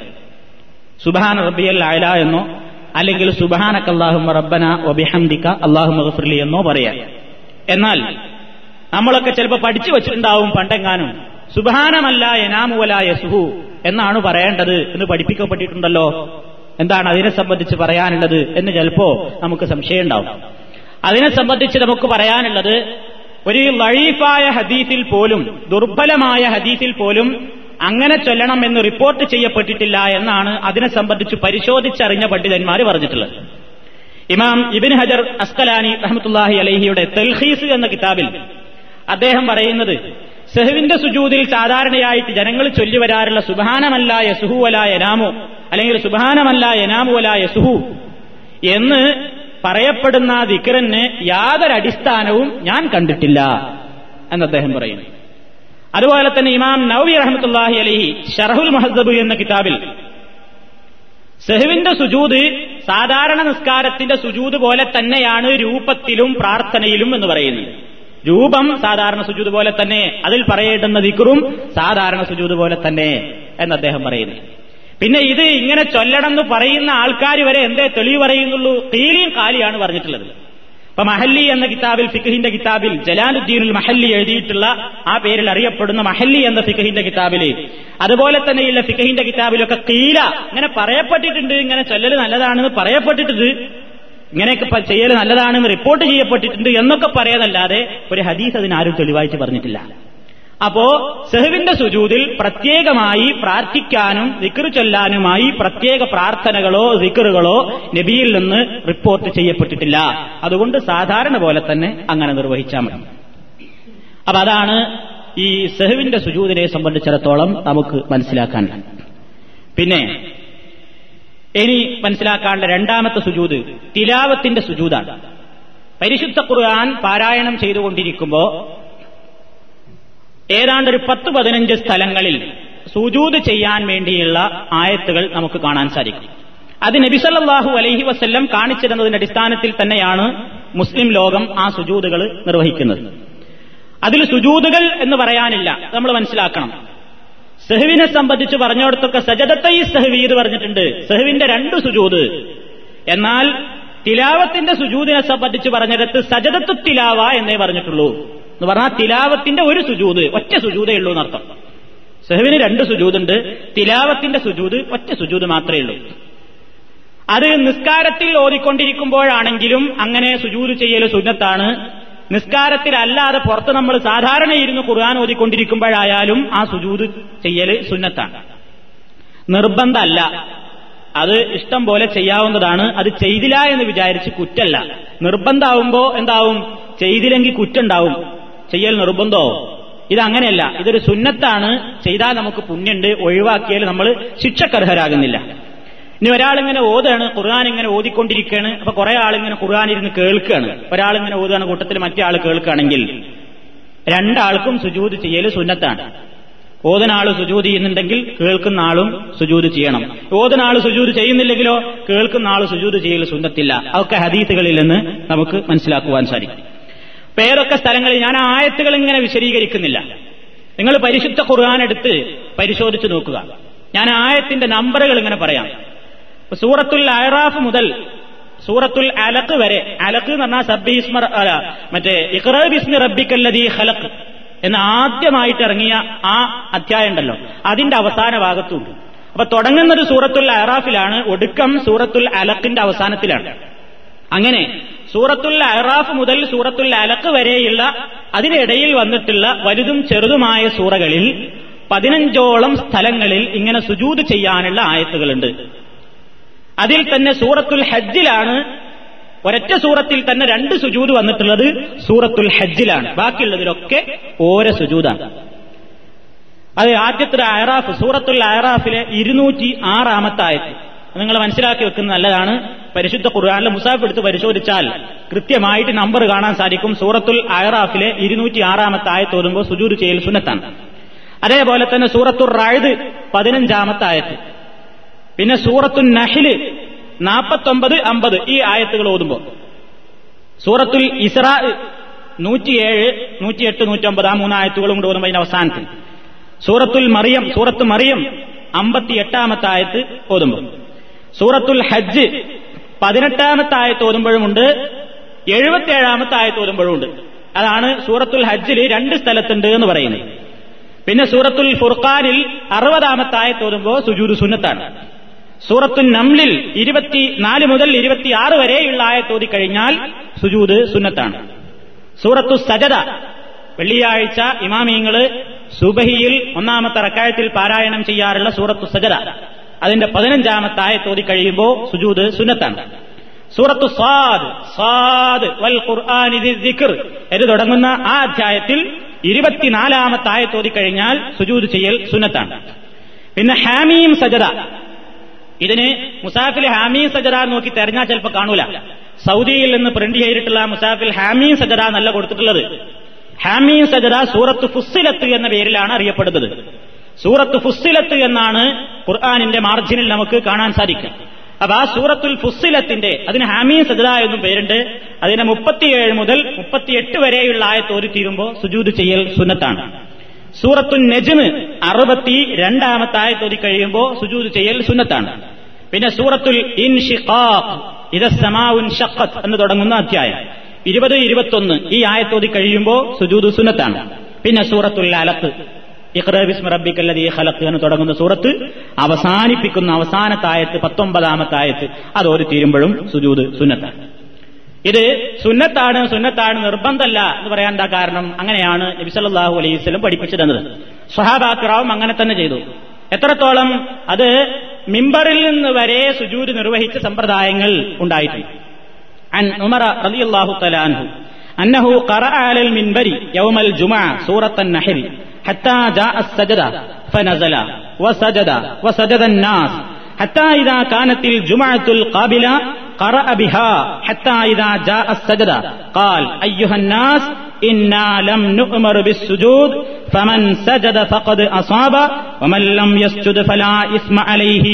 സുബാന റബ്ബിയൽ അയല എന്നോ അല്ലെങ്കിൽ സുബാനക്ക് അള്ളാഹുമ റബ്ബന ഒബിഹംദിക്ക അള്ളാഹു മഹഫുർലി എന്നോ പറയാം. എന്നാൽ നമ്മളൊക്കെ ചിലപ്പോൾ പഠിച്ചു വെച്ചിട്ടുണ്ടാവും പണ്ടെങ്ങാനും. സുബാനമല്ല എനാമുവല യസുഹു എന്നാണ് പറയേണ്ടത് എന്ന് പഠിപ്പിക്കപ്പെട്ടിട്ടുണ്ടല്ലോ. എന്താണ് അതിനെ സംബന്ധിച്ച് പറയാനുള്ളത് എന്ന് ചിലപ്പോ നമുക്ക് സംശയം ഉണ്ടാവും അതിനെ സംബന്ധിച്ച് നമുക്ക് പറയാനുള്ളത് ഒരു ലഴീഫായ ഹദീസിൽ പോലും ദുർബലമായ ഹദീസിൽ പോലും അങ്ങനെ ചൊല്ലണം എന്ന് റിപ്പോർട്ട് ചെയ്യപ്പെട്ടിട്ടില്ല എന്നാണ് അതിനെ സംബന്ധിച്ച് പരിശോധിച്ചറിഞ്ഞ പണ്ഡിതന്മാർ പറഞ്ഞിട്ടുള്ളത്. ഇമാം ഇബിൻ ഹജർ അസ്കലാനി റഹമത്തുല്ലാഹി അലഹിയുടെ തെൽഹീസ് എന്ന കിതാബിൽ അദ്ദേഹം പറയുന്നത് സെഹുവിന്റെ സുജൂതിൽ സാധാരണയായിട്ട് ജനങ്ങൾ ചൊല്ലി വരാറുള്ള സുബാനമല്ല യസുഹു അല എനാമോ അല്ലെങ്കിൽ സുബാനമല്ല എനാമു അല യസുഹു എന്ന് പറയപ്പെടുന്ന ദിക്കറിന് യാതൊരു അടിസ്ഥാനവും ഞാൻ കണ്ടിട്ടില്ല എന്ന് അദ്ദേഹം പറയുന്നു. അതുപോലെ തന്നെ ഇമാം നവി റഹമത്തുല്ലാഹി അലഹി ഷറഹുൽ മഹദബു എന്ന കിതാബിൽ സെഹുവിന്റെ സുജൂത് സാധാരണ നിസ്കാരത്തിന്റെ സുജൂത് പോലെ തന്നെയാണ് രൂപത്തിലും പ്രാർത്ഥനയിലും എന്ന് പറയുന്നത്. രൂപം സാധാരണ സുജൂത് പോലെ തന്നെ അതിൽ പറയേണ്ടുന്ന ദിക്കറും സാധാരണ സുജൂത് പോലെ തന്നെ എന്ന് അദ്ദേഹം പറയുന്നു. പിന്നെ ഇത് ഇങ്ങനെ ചൊല്ലണമെന്ന് പറയുന്ന ആൾക്കാർ വരെ എന്തേ തെളിവ് പറയുന്നുള്ളൂ? തീലിയും കാലിയാണ് പറഞ്ഞിട്ടുള്ളത്. ഇപ്പൊ മഹല്ലി എന്ന കിതാബിൽ ഫിഖഹിന്റെ കിതാബിൽ ജലാലുദ്ദീനുൽ മഹല്ലി എഴുതിയിട്ടുള്ള ആ പേരിൽ അറിയപ്പെടുന്ന മഹല്ലി എന്ന ഫിഖഹിന്റെ കിതാബിൽ അതുപോലെ തന്നെയുള്ള ഫിഖഹിന്റെ കിതാബിലൊക്കെ തീല ഇങ്ങനെ പറയപ്പെട്ടിട്ടുണ്ട്. ഇങ്ങനെ ചൊല്ലൽ നല്ലതാണെന്ന് പറയപ്പെട്ടിട്ടുണ്ട്. ഇങ്ങനെയൊക്കെ ചെയ്യൽ നല്ലതാണെന്ന് റിപ്പോർട്ട് ചെയ്യപ്പെട്ടിട്ടുണ്ട് എന്നൊക്കെ പറയാനല്ലാതെ ഒരു ഹദീസ് അതിനാരും തെളിവായിട്ട് പറഞ്ഞിട്ടില്ല. അപ്പോ സെഹുവിന്റെ സുജൂതിൽ പ്രത്യേകമായി പ്രാർത്ഥിക്കാനും ദിക്കറ് ചൊല്ലാനുമായി പ്രത്യേക പ്രാർത്ഥനകളോ ദിക്കറുകളോ നബിയിൽ നിന്ന് റിപ്പോർട്ട് ചെയ്യപ്പെട്ടിട്ടില്ല. അതുകൊണ്ട് സാധാരണ പോലെ തന്നെ അങ്ങനെ നിർവഹിച്ചാൽ മതി. അപ്പൊ അതാണ് ഈ സെഹുവിന്റെ സുജൂതിനെ സംബന്ധിച്ചിടത്തോളം നമുക്ക് മനസ്സിലാക്കാൻ. പിന്നെ ഇനി മനസ്സിലാക്കാനുള്ള രണ്ടാമത്തെ സുജൂത് തിലാവത്തിന്റെ സുജൂതാണ്. പരിശുദ്ധ ഖുർആൻ പാരായണം ചെയ്തുകൊണ്ടിരിക്കുമ്പോ ഏതാണ്ട് ഒരു പത്ത് പതിനഞ്ച് സ്ഥലങ്ങളിൽ സുജൂത് ചെയ്യാൻ വേണ്ടിയുള്ള ആയത്തുകൾ നമുക്ക് കാണാൻ സാധിക്കും. അത് നബിസല്ലാഹു അലൈഹി വസ്ല്ലം കാണിച്ചിരുന്നതിന്റെ അടിസ്ഥാനത്തിൽ തന്നെയാണ് മുസ്ലിം ലോകം ആ സുജൂതുകൾ നിർവഹിക്കുന്നത്. അതിൽ സുജൂതുകൾ എന്ന് പറയാനില്ല. നമ്മൾ മനസ്സിലാക്കണം. സെഹുവിനെ സംബന്ധിച്ച് പറഞ്ഞിടത്തൊക്കെ സജതത്തെ ഈ സെഹുവി എന്ന് പറഞ്ഞിട്ടുണ്ട്. സെഹുവിന്റെ രണ്ട് സുജൂത്. എന്നാൽ തിലാവത്തിന്റെ സുജൂതിനെ സംബന്ധിച്ച് പറഞ്ഞിടത്ത് സജദത്തു തിലാവ എന്നേ പറഞ്ഞിട്ടുള്ളൂ. എന്ന് പറഞ്ഞാൽ തിലാവത്തിന്റെ ഒരു സുജൂത് ഒറ്റ സുജൂതേ ഉള്ളൂ എന്നർത്ഥം. സെഹുവിന് രണ്ട് സുജൂതുണ്ട് തിലാവത്തിന്റെ സുജൂത് ഒറ്റ സുജൂത് മാത്രമേ ഉള്ളൂ. അത് നിസ്കാരത്തിൽ ഓതിക്കൊണ്ടിരിക്കുമ്പോഴാണെങ്കിലും അങ്ങനെ സുജൂത് ചെയ്യൽ സുന്നത്താണ്. നിസ്കാരത്തിലല്ലാതെ പുറത്ത് നമ്മൾ സാധാരണ ഇരുന്ന് ഖുർആൻ ഓതിക്കൊണ്ടിരിക്കുമ്പോഴായാലും ആ സുജൂത് ചെയ്യൽ സുന്നത്താണ്. നിർബന്ധമല്ല. അത് ഇഷ്ടം പോലെ ചെയ്യാവുന്നതാണ്. അത് ചെയ്തില്ല എന്ന് വിചാരിച്ച് കുറ്റല്ല. നിർബന്ധമാവുമ്പോ എന്താവും? ചെയ്തില്ലെങ്കിൽ കുറ്റുണ്ടാവും. ചെയ്യൽ നിർബന്ധമോ ഇതങ്ങനെയല്ല. ഇതൊരു സുന്നത്താണ്. ചെയ്താൽ നമുക്ക് പുണ്യുണ്ട്. ഒഴിവാക്കിയാൽ നമ്മൾ ശിക്ഷക്കർഹരാകുന്നില്ല. ഇനി ഒരാളിങ്ങനെ ഓതാണ് ഖുർആൻ ഇങ്ങനെ ഓതിക്കൊണ്ടിരിക്കുകയാണ് അപ്പൊ കുറെ ആളിങ്ങനെ ഖുർആൻ ഇരുന്ന് കേൾക്കുകയാണ് ഒരാളിങ്ങനെ ഓതുകയാണ് കൂട്ടത്തിൽ മറ്റേ ആൾ കേൾക്കുകയാണെങ്കിൽ രണ്ടാൾക്കും സുജൂത് ചെയ്യൽ സുന്നത്താണ്. ഓതനാൾ ആൾ സുജൂത് ചെയ്യുന്നുണ്ടെങ്കിൽ കേൾക്കുന്ന ആളും സുജൂത് ചെയ്യണം. ഓതനാൾ ആൾ സുജൂത് ചെയ്യുന്നില്ലെങ്കിലോ കേൾക്കുന്ന ആൾ സുജൂത് ചെയ്യൽ സുന്നത്തില്ല. അതൊക്കെ ഹദീസുകളിൽ നിന്ന് നമുക്ക് മനസ്സിലാക്കുവാൻ സാധിക്കും. പേരൊക്കെ സ്ഥലങ്ങളിൽ ഞാൻ ആയത്തുകൾ ഇങ്ങനെ വിശദീകരിക്കുന്നില്ല. നിങ്ങൾ പരിശുദ്ധ ഖുർആൻ എടുത്ത് പരിശോധിച്ചു നോക്കുക. ഞാൻ ആയത്തിന്റെ നമ്പറുകൾ ഇങ്ങനെ പറയാം. സൂറത്തുൽ അയറാഫ് മുതൽ സൂറത്തുൽ അലക്ക് വരെ അലക്ക് എന്ന് പറഞ്ഞാൽ സബ്ബിസ്മർ മറ്റേ ഇഖ്റബിസ്മി റബ്ബിക്കല്ലതി ഹലക്ക് എന്ന് ആദ്യമായിട്ട് ഇറങ്ങിയ ആ അധ്യായം ഉണ്ടല്ലോ. അതിന്റെ അവസാന ഭാഗത്തുണ്ട്. അപ്പൊ തുടങ്ങുന്നത് സൂറത്തുൽ അയറാഫിലാണ് ഒടുക്കം സൂറത്തുൽ അലക്കിന്റെ അവസാനത്തിലാണ്. അങ്ങനെ സൂറത്തുൽ അറാഫ് മുതൽ സൂറത്തുൽ അലക്ക് വരെയുള്ള അതിനിടയിൽ വന്നിട്ടുള്ള വലുതും ചെറുതുമായ സൂറകളിൽ പതിനഞ്ചോളം സ്ഥലങ്ങളിൽ ഇങ്ങനെ സുജൂത് ചെയ്യാനുള്ള ആയത്തുകളുണ്ട്. അതിൽ തന്നെ സൂറത്തുൽ ഹജ്ജിലാണ് ഒരൊറ്റ സൂറത്തിൽ തന്നെ രണ്ട് സുജൂത് വന്നിട്ടുള്ളത് സൂറത്തുൽ ഹജ്ജിലാണ്. ബാക്കിയുള്ളതിലൊക്കെ ഓരോ സുജൂതാണ്. അത് ആദ്യത്തെ അയറാഫ് സൂറത്തുൽ അയറാഫിലെ ഇരുന്നൂറ്റി ആറാമത്തെ ആയത്ത്. നിങ്ങൾ മനസ്സിലാക്കി വെക്കുന്നത് നല്ലതാണ്. പരിശുദ്ധ ഖുർആാനിലെ മുസാഫ് എടുത്ത് പരിശോധിച്ചാൽ കൃത്യമായിട്ട് നമ്പർ കാണാൻ സാധിക്കും. സൂറത്തുൽ അയറാഫിലെ ഇരുന്നൂറ്റി ആറാമത്തെ ആയത്ത് ഓതുമ്പോൾ സുജൂർ ചെയ്യൽ സുന്നത്താണ്. അതേപോലെ തന്നെ സൂറത്തുൽ റായത് പതിനഞ്ചാമത്തെ ആയത്ത്. പിന്നെ സൂറത്തുൽ നഹിൽ നാൽപ്പത്തൊമ്പത് അമ്പത് ഈ ആയത്തുകൾ ഓതുമ്പോൾ. സൂറത്തുൽ ഇസ്രാ നൂറ്റിയേഴ് നൂറ്റിയെട്ട് നൂറ്റൊമ്പത് ആ മൂന്ന് ആയത്തുകളും കൂടെ ഓതുമ്പോൾ അതിന്റെ അവസാനത്തിൽ. സൂറത്തുൽ മറിയം സൂറത്ത് മറിയം അമ്പത്തി എട്ടാമത്തെ ആയത്ത് ഓതുമ്പോൾ. സൂറത്തുൽ ഹജ്ജ് പതിനെട്ടാമത്തെ ആയത്ത് ഓതുമ്പോഴുമുണ്ട് എഴുപത്തിയേഴാമത്തെ ആയത്ത് ഓതുമ്പോഴുമുണ്ട്. അതാണ് സൂറത്തുൽ ഹജ്ജിൽ രണ്ട് സ്ഥലത്തുണ്ട് എന്ന് പറയുന്നത്. പിന്നെ സൂറത്തുൽ ഫുർഖാനിൽ അറുപതാമത്തെ ആയത്ത് ഓതുമ്പോൾ സുജൂദ് സുന്നത്താണ്. സൂറത്തുൽ നംലിൽ ഇരുപത്തിനാല് മുതൽ ഇരുപത്തിയാറ് വരെയുള്ള ആയത്ത് കഴിഞ്ഞാൽ സുജൂദ് സുന്നത്താണ്. സൂറത്തു സജദ വെള്ളിയാഴ്ച ഇമാമിയങ്ങൾ സുബഹിയിൽ ഒന്നാമത്തെ റക്കായത്തിൽ പാരായണം ചെയ്യാറുള്ള സൂറത്തു സജദ. അതിന്റെ പതിനഞ്ചാമത്തെ ആയത്തോതി കഴിയുമ്പോൾ സുജൂദ് സുന്നത്താണ്. സൂറത്തു സാദ് സാദ് വൽ ദിക്ർ എന്ന് തുടങ്ങുന്ന ആ അധ്യായത്തിൽ ഇരുപത്തിനാലാമത്തെ ആയത്തോതി കഴിഞ്ഞാൽ സുജൂദ് ചെയ്യൽ സുന്നത്താണ്. പിന്നെ ഹാമീം സജദ. ഇതിന് മുസാഫിൽ ഹാമീം സജദ നോക്കി തെരഞ്ഞാൽ ചിലപ്പോൾ കാണൂല. സൗദിയിൽ നിന്ന് പ്രിന്റ് ചെയ്തിട്ടുള്ള മുസാഫിൽ ഹാമീം സജദ നല്ല കൊടുത്തിട്ടുള്ളത്. ഹാമീം സജദ സൂറത്ത് ഫുസ്സിലത്ത് എന്ന പേരിലാണ് അറിയപ്പെടുന്നത്. സൂറത്ത് ഫുസ്സിലത്ത് എന്നാണ് ഖുർആാനിന്റെ മാർജിനിൽ നമുക്ക് കാണാൻ സാധിക്കും അപ്പൊ ആ സൂറത്തുൽ ഫുസ്സിലത്തിന്റെ അതിന് ഹാമീൻ സജദ എന്നും പേരുണ്ട്. അതിന് മുപ്പത്തിയേഴ് മുതൽ മുപ്പത്തിയെട്ട് വരെയുള്ള ആയത്തോരി തീരുമ്പോ സുജൂദ് ചെയ്യൽ സുന്നത്താണ്. സൂറത്തുൽ നെജ്മ് അറുപത്തി രണ്ടാമത്തെ ആയത്തോതി കഴിയുമ്പോൾ സുജൂദ് ചെയ്യൽ സുന്നത്താണ്. പിന്നെ സൂറത്തുൽ ഇൻഷിഖാഖ് ഷഖത്ത് എന്ന് തുടങ്ങുന്ന അധ്യായം. ഇരുപത് ഇരുപത്തൊന്ന് ഈ ആയത്തോതി കഴിയുമ്പോൾ സുജൂദ് സുന്നത്താണ്. പിന്നെ സൂറത്തുൽ അലത്ത് ഇഖ്റബിസ്മ റബ്ബിക്കല്ലദീ ഖലഖ് എന്ന് തുടങ്ങുന്ന സൂറത്ത് അവസാനിപ്പിക്കുന്ന അവസാനത്തെ ആയത്ത് പത്തൊമ്പതാമത്തെ ആയത്ത് അത് ഒരു തീരുമ്പോഴും സുജൂദ് സുന്നത്താണ് ഇത് സുന്നത്താണ് സുന്നത്താണ് നിർബന്ധമല്ല എന്ന് പറയാൻ എന്താ കാരണം അങ്ങനെയാണ് നബിസല്ലാഹു അലൈഹി സ്വലം പഠിപ്പിച്ചു തന്നത് സ്വഹാബാക്രാവും അങ്ങനെ തന്നെ ചെയ്തു എത്രത്തോളം അത് മിമ്പറിൽ നിന്ന് വരെ സുജൂര് നിർവഹിച്ച സമ്പ്രദായങ്ങൾ ഉണ്ടായിട്ടുണ്ട് عن عمر رضي الله تعالى عنه أنه قرأ على المنبر يوم الجمعة سورة النحل حتى جاء السجدة فنزل وسجد وسجد الناس حتى إذا كانت الجمعة القابلة قرأ بها حتى إذا جاء السجدة قال أيها الناس إنا لم نؤمر بالسجود فمن سجد فقد أصاب ومن لم يسجد فلا إثم عليه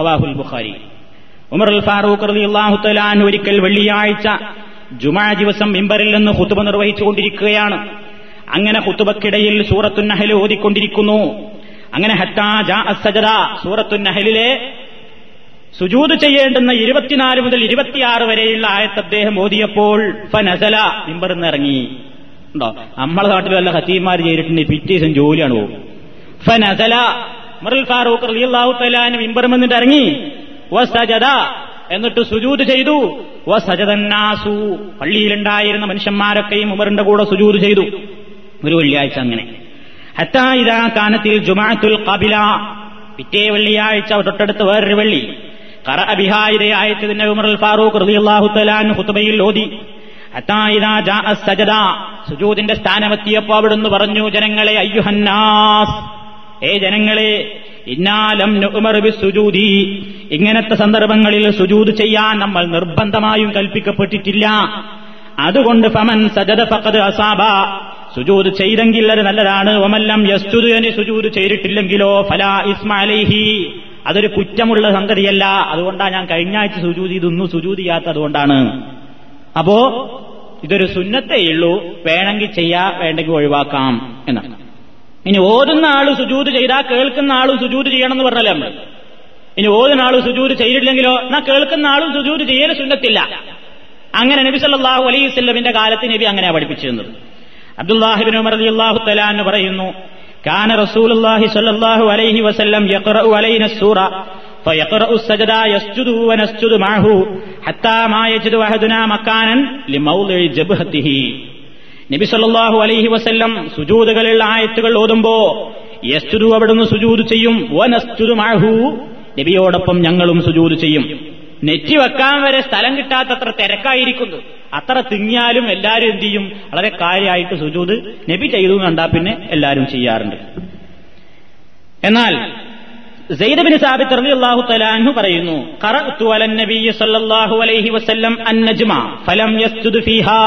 رواه البخاري ഉമർ അൽ ഫാറൂഖ് റളിയല്ലാഹു തആല ഒരിക്കൽ വെള്ളിയാഴ്ച ജുമാ ദിവസം മിമ്പറിൽ നിന്ന് ഹുത്തുബ നിർവഹിച്ചുകൊണ്ടിരിക്കുകയാണ്. അങ്ങനെ ഹുത്തുബക്കിടയിൽ സൂറത്തു നഹൽ ഓതിക്കൊണ്ടിരിക്കുന്നു. അങ്ങനെ ഹത്താ ജാ സുജൂത് ചെയ്യേണ്ടുന്ന ഇരുപത്തിനാല് മുതൽ ഇരുപത്തിയാറ് വരെയുള്ള ആയത്ത് അദ്ദേഹം ഓതിയപ്പോൾ ഫനസല ഇറങ്ങി. ഉണ്ടോ? നമ്മളെ നാട്ടിൽ വല്ല ഹസീമാർ ചെയ്തിട്ടുണ്ട് പിറ്റേ ജോലിയാണ് പോകും. ഫനസല മറുൽ ഫാറൂഖ് റളിയല്ലാഹു തആല മിമ്പറുമെന്നിട്ട് ഇറങ്ങി. എന്നിട്ട് സുജൂത് ചെയ്തു. വസജദന്നാസു പള്ളിയിലുണ്ടായിരുന്ന മനുഷ്യന്മാരൊക്കെയും ഉമറിന്റെ കൂടെ സുജൂത് ചെയ്തു. ഒരു വെള്ളിയാഴ്ച അങ്ങനെ. ഹത്താ കാനത്തിൽ ജുമാഅത്തുൽ കബില പിറ്റേ വെള്ളിയാഴ്ച തൊട്ടടുത്ത് വേറൊരു വെള്ളി. കറ അബിഹായിരെ ആയത്തിന്റെ ഉമർ ഫാറൂഖ് റളിയല്ലാഹു തആല ഖുത്ബയിൽ ഓതി. സജദ. സുജൂദിന്റെ സ്ഥാനമെത്തിയപ്പോൾ അവിടുന്ന് പറഞ്ഞു ജനങ്ങളെ അയ്യുഹന്നാസ്. ഏ ജനങ്ങളെ ഇന്നാലം സുജൂതി ഇങ്ങനത്തെ സന്ദർഭങ്ങളിൽ സുജൂത് ചെയ്യാൻ നമ്മൾ നിർബന്ധമായും കൽപ്പിക്കപ്പെട്ടിട്ടില്ല. അതുകൊണ്ട് ഫമൻ സജദ ഫഖദ് അസാബ. സുജൂത് ചെയ്തെങ്കിൽ അത് നല്ലതാണ്. ഒമല്ലം യസ്തുതു എന്ന് സുജൂദ് ചെയ്തിട്ടില്ലെങ്കിലോ ഫലാ ഇസ്മാലൈഹി അതൊരു കുറ്റമുള്ള സംഗതിയല്ല. അതുകൊണ്ടാണ് ഞാൻ കഴിഞ്ഞ ആഴ്ച സുജൂതി ഇതൊന്നും സുജൂതിയാത്തതുകൊണ്ടാണ് അപ്പോ ഇതൊരു സുന്നത്തേ ഉള്ളൂ. വേണമെങ്കിൽ ചെയ്യാ വേണ്ടെങ്കിൽ ഒഴിവാക്കാം എന്നാണ്. ഇനി ഓതുന്ന ആൾ സുജൂത് ചെയ്താൽ കേൾക്കുന്ന ആളും സുജൂത് ചെയ്യണം എന്ന് പറഞ്ഞല്ലേ നമ്മൾ ഇനി ഓതുന്ന ആള് സുജൂത് ചെയ്തിട്ടില്ലെങ്കിലോ എന്നാ കേൾക്കുന്ന ആളും സുജൂത് ചെയ്യൽ സുന്നത്തില്ല അങ്ങനെ നബി സല്ലല്ലാഹു അലൈഹി വസല്ലമിന്റെ കാലത്ത് നബി അങ്ങനെ പഠിപ്പിച്ചിരുന്നത് അബ്ദുല്ലാഹിബിൻ ഉമർ റളിയല്ലാഹു തആല എന്ന് പറയുന്നു കാന റസൂലുള്ളാഹി സ്വല്ലല്ലാഹു അലൈഹി വസല്ലം യഖറഉ അലൈന സൂറ فيقرأ السجدة يسجد ونسجد معه حتى ما يجد أحدنا مكانا لموضع جبهته നബി സല്ലല്ലാഹു അലൈഹി വസല്ലം സുജൂദുകളുള്ള ആയത്തുകൾ ഓതുമ്പോ യസ്തുദു അവിടുന്ന് സുജൂദ് ചെയ്യും വനസ്തുദു മാഹു നബിയോടൊപ്പം ഞങ്ങളും സുജൂത് ചെയ്യും. നെറ്റി വെക്കാൻ വരെ സ്ഥലം കിട്ടാത്തത്ര തിരക്കായിരിക്കുന്നു. അത്ര തിങ്ങിയാലും എല്ലാവരും എന്ത് ചെയ്യും? വളരെ കാര്യമായിട്ട് സുജൂത് നബി ചെയ്തു കണ്ടാ പിന്നെ എല്ലാവരും ചെയ്യാറുണ്ട്. എന്നാൽ സെയ്ദബിൻ സാബിത്ത് റളിയല്ലാഹു തആല പറയുന്നു ഖറഅതു അലൻ നബിയ്യ സല്ലല്ലാഹു അലൈഹി വസല്ലം അൻ-നജ്മ ഫലം യസ്ജുദ് ഫീഹാ.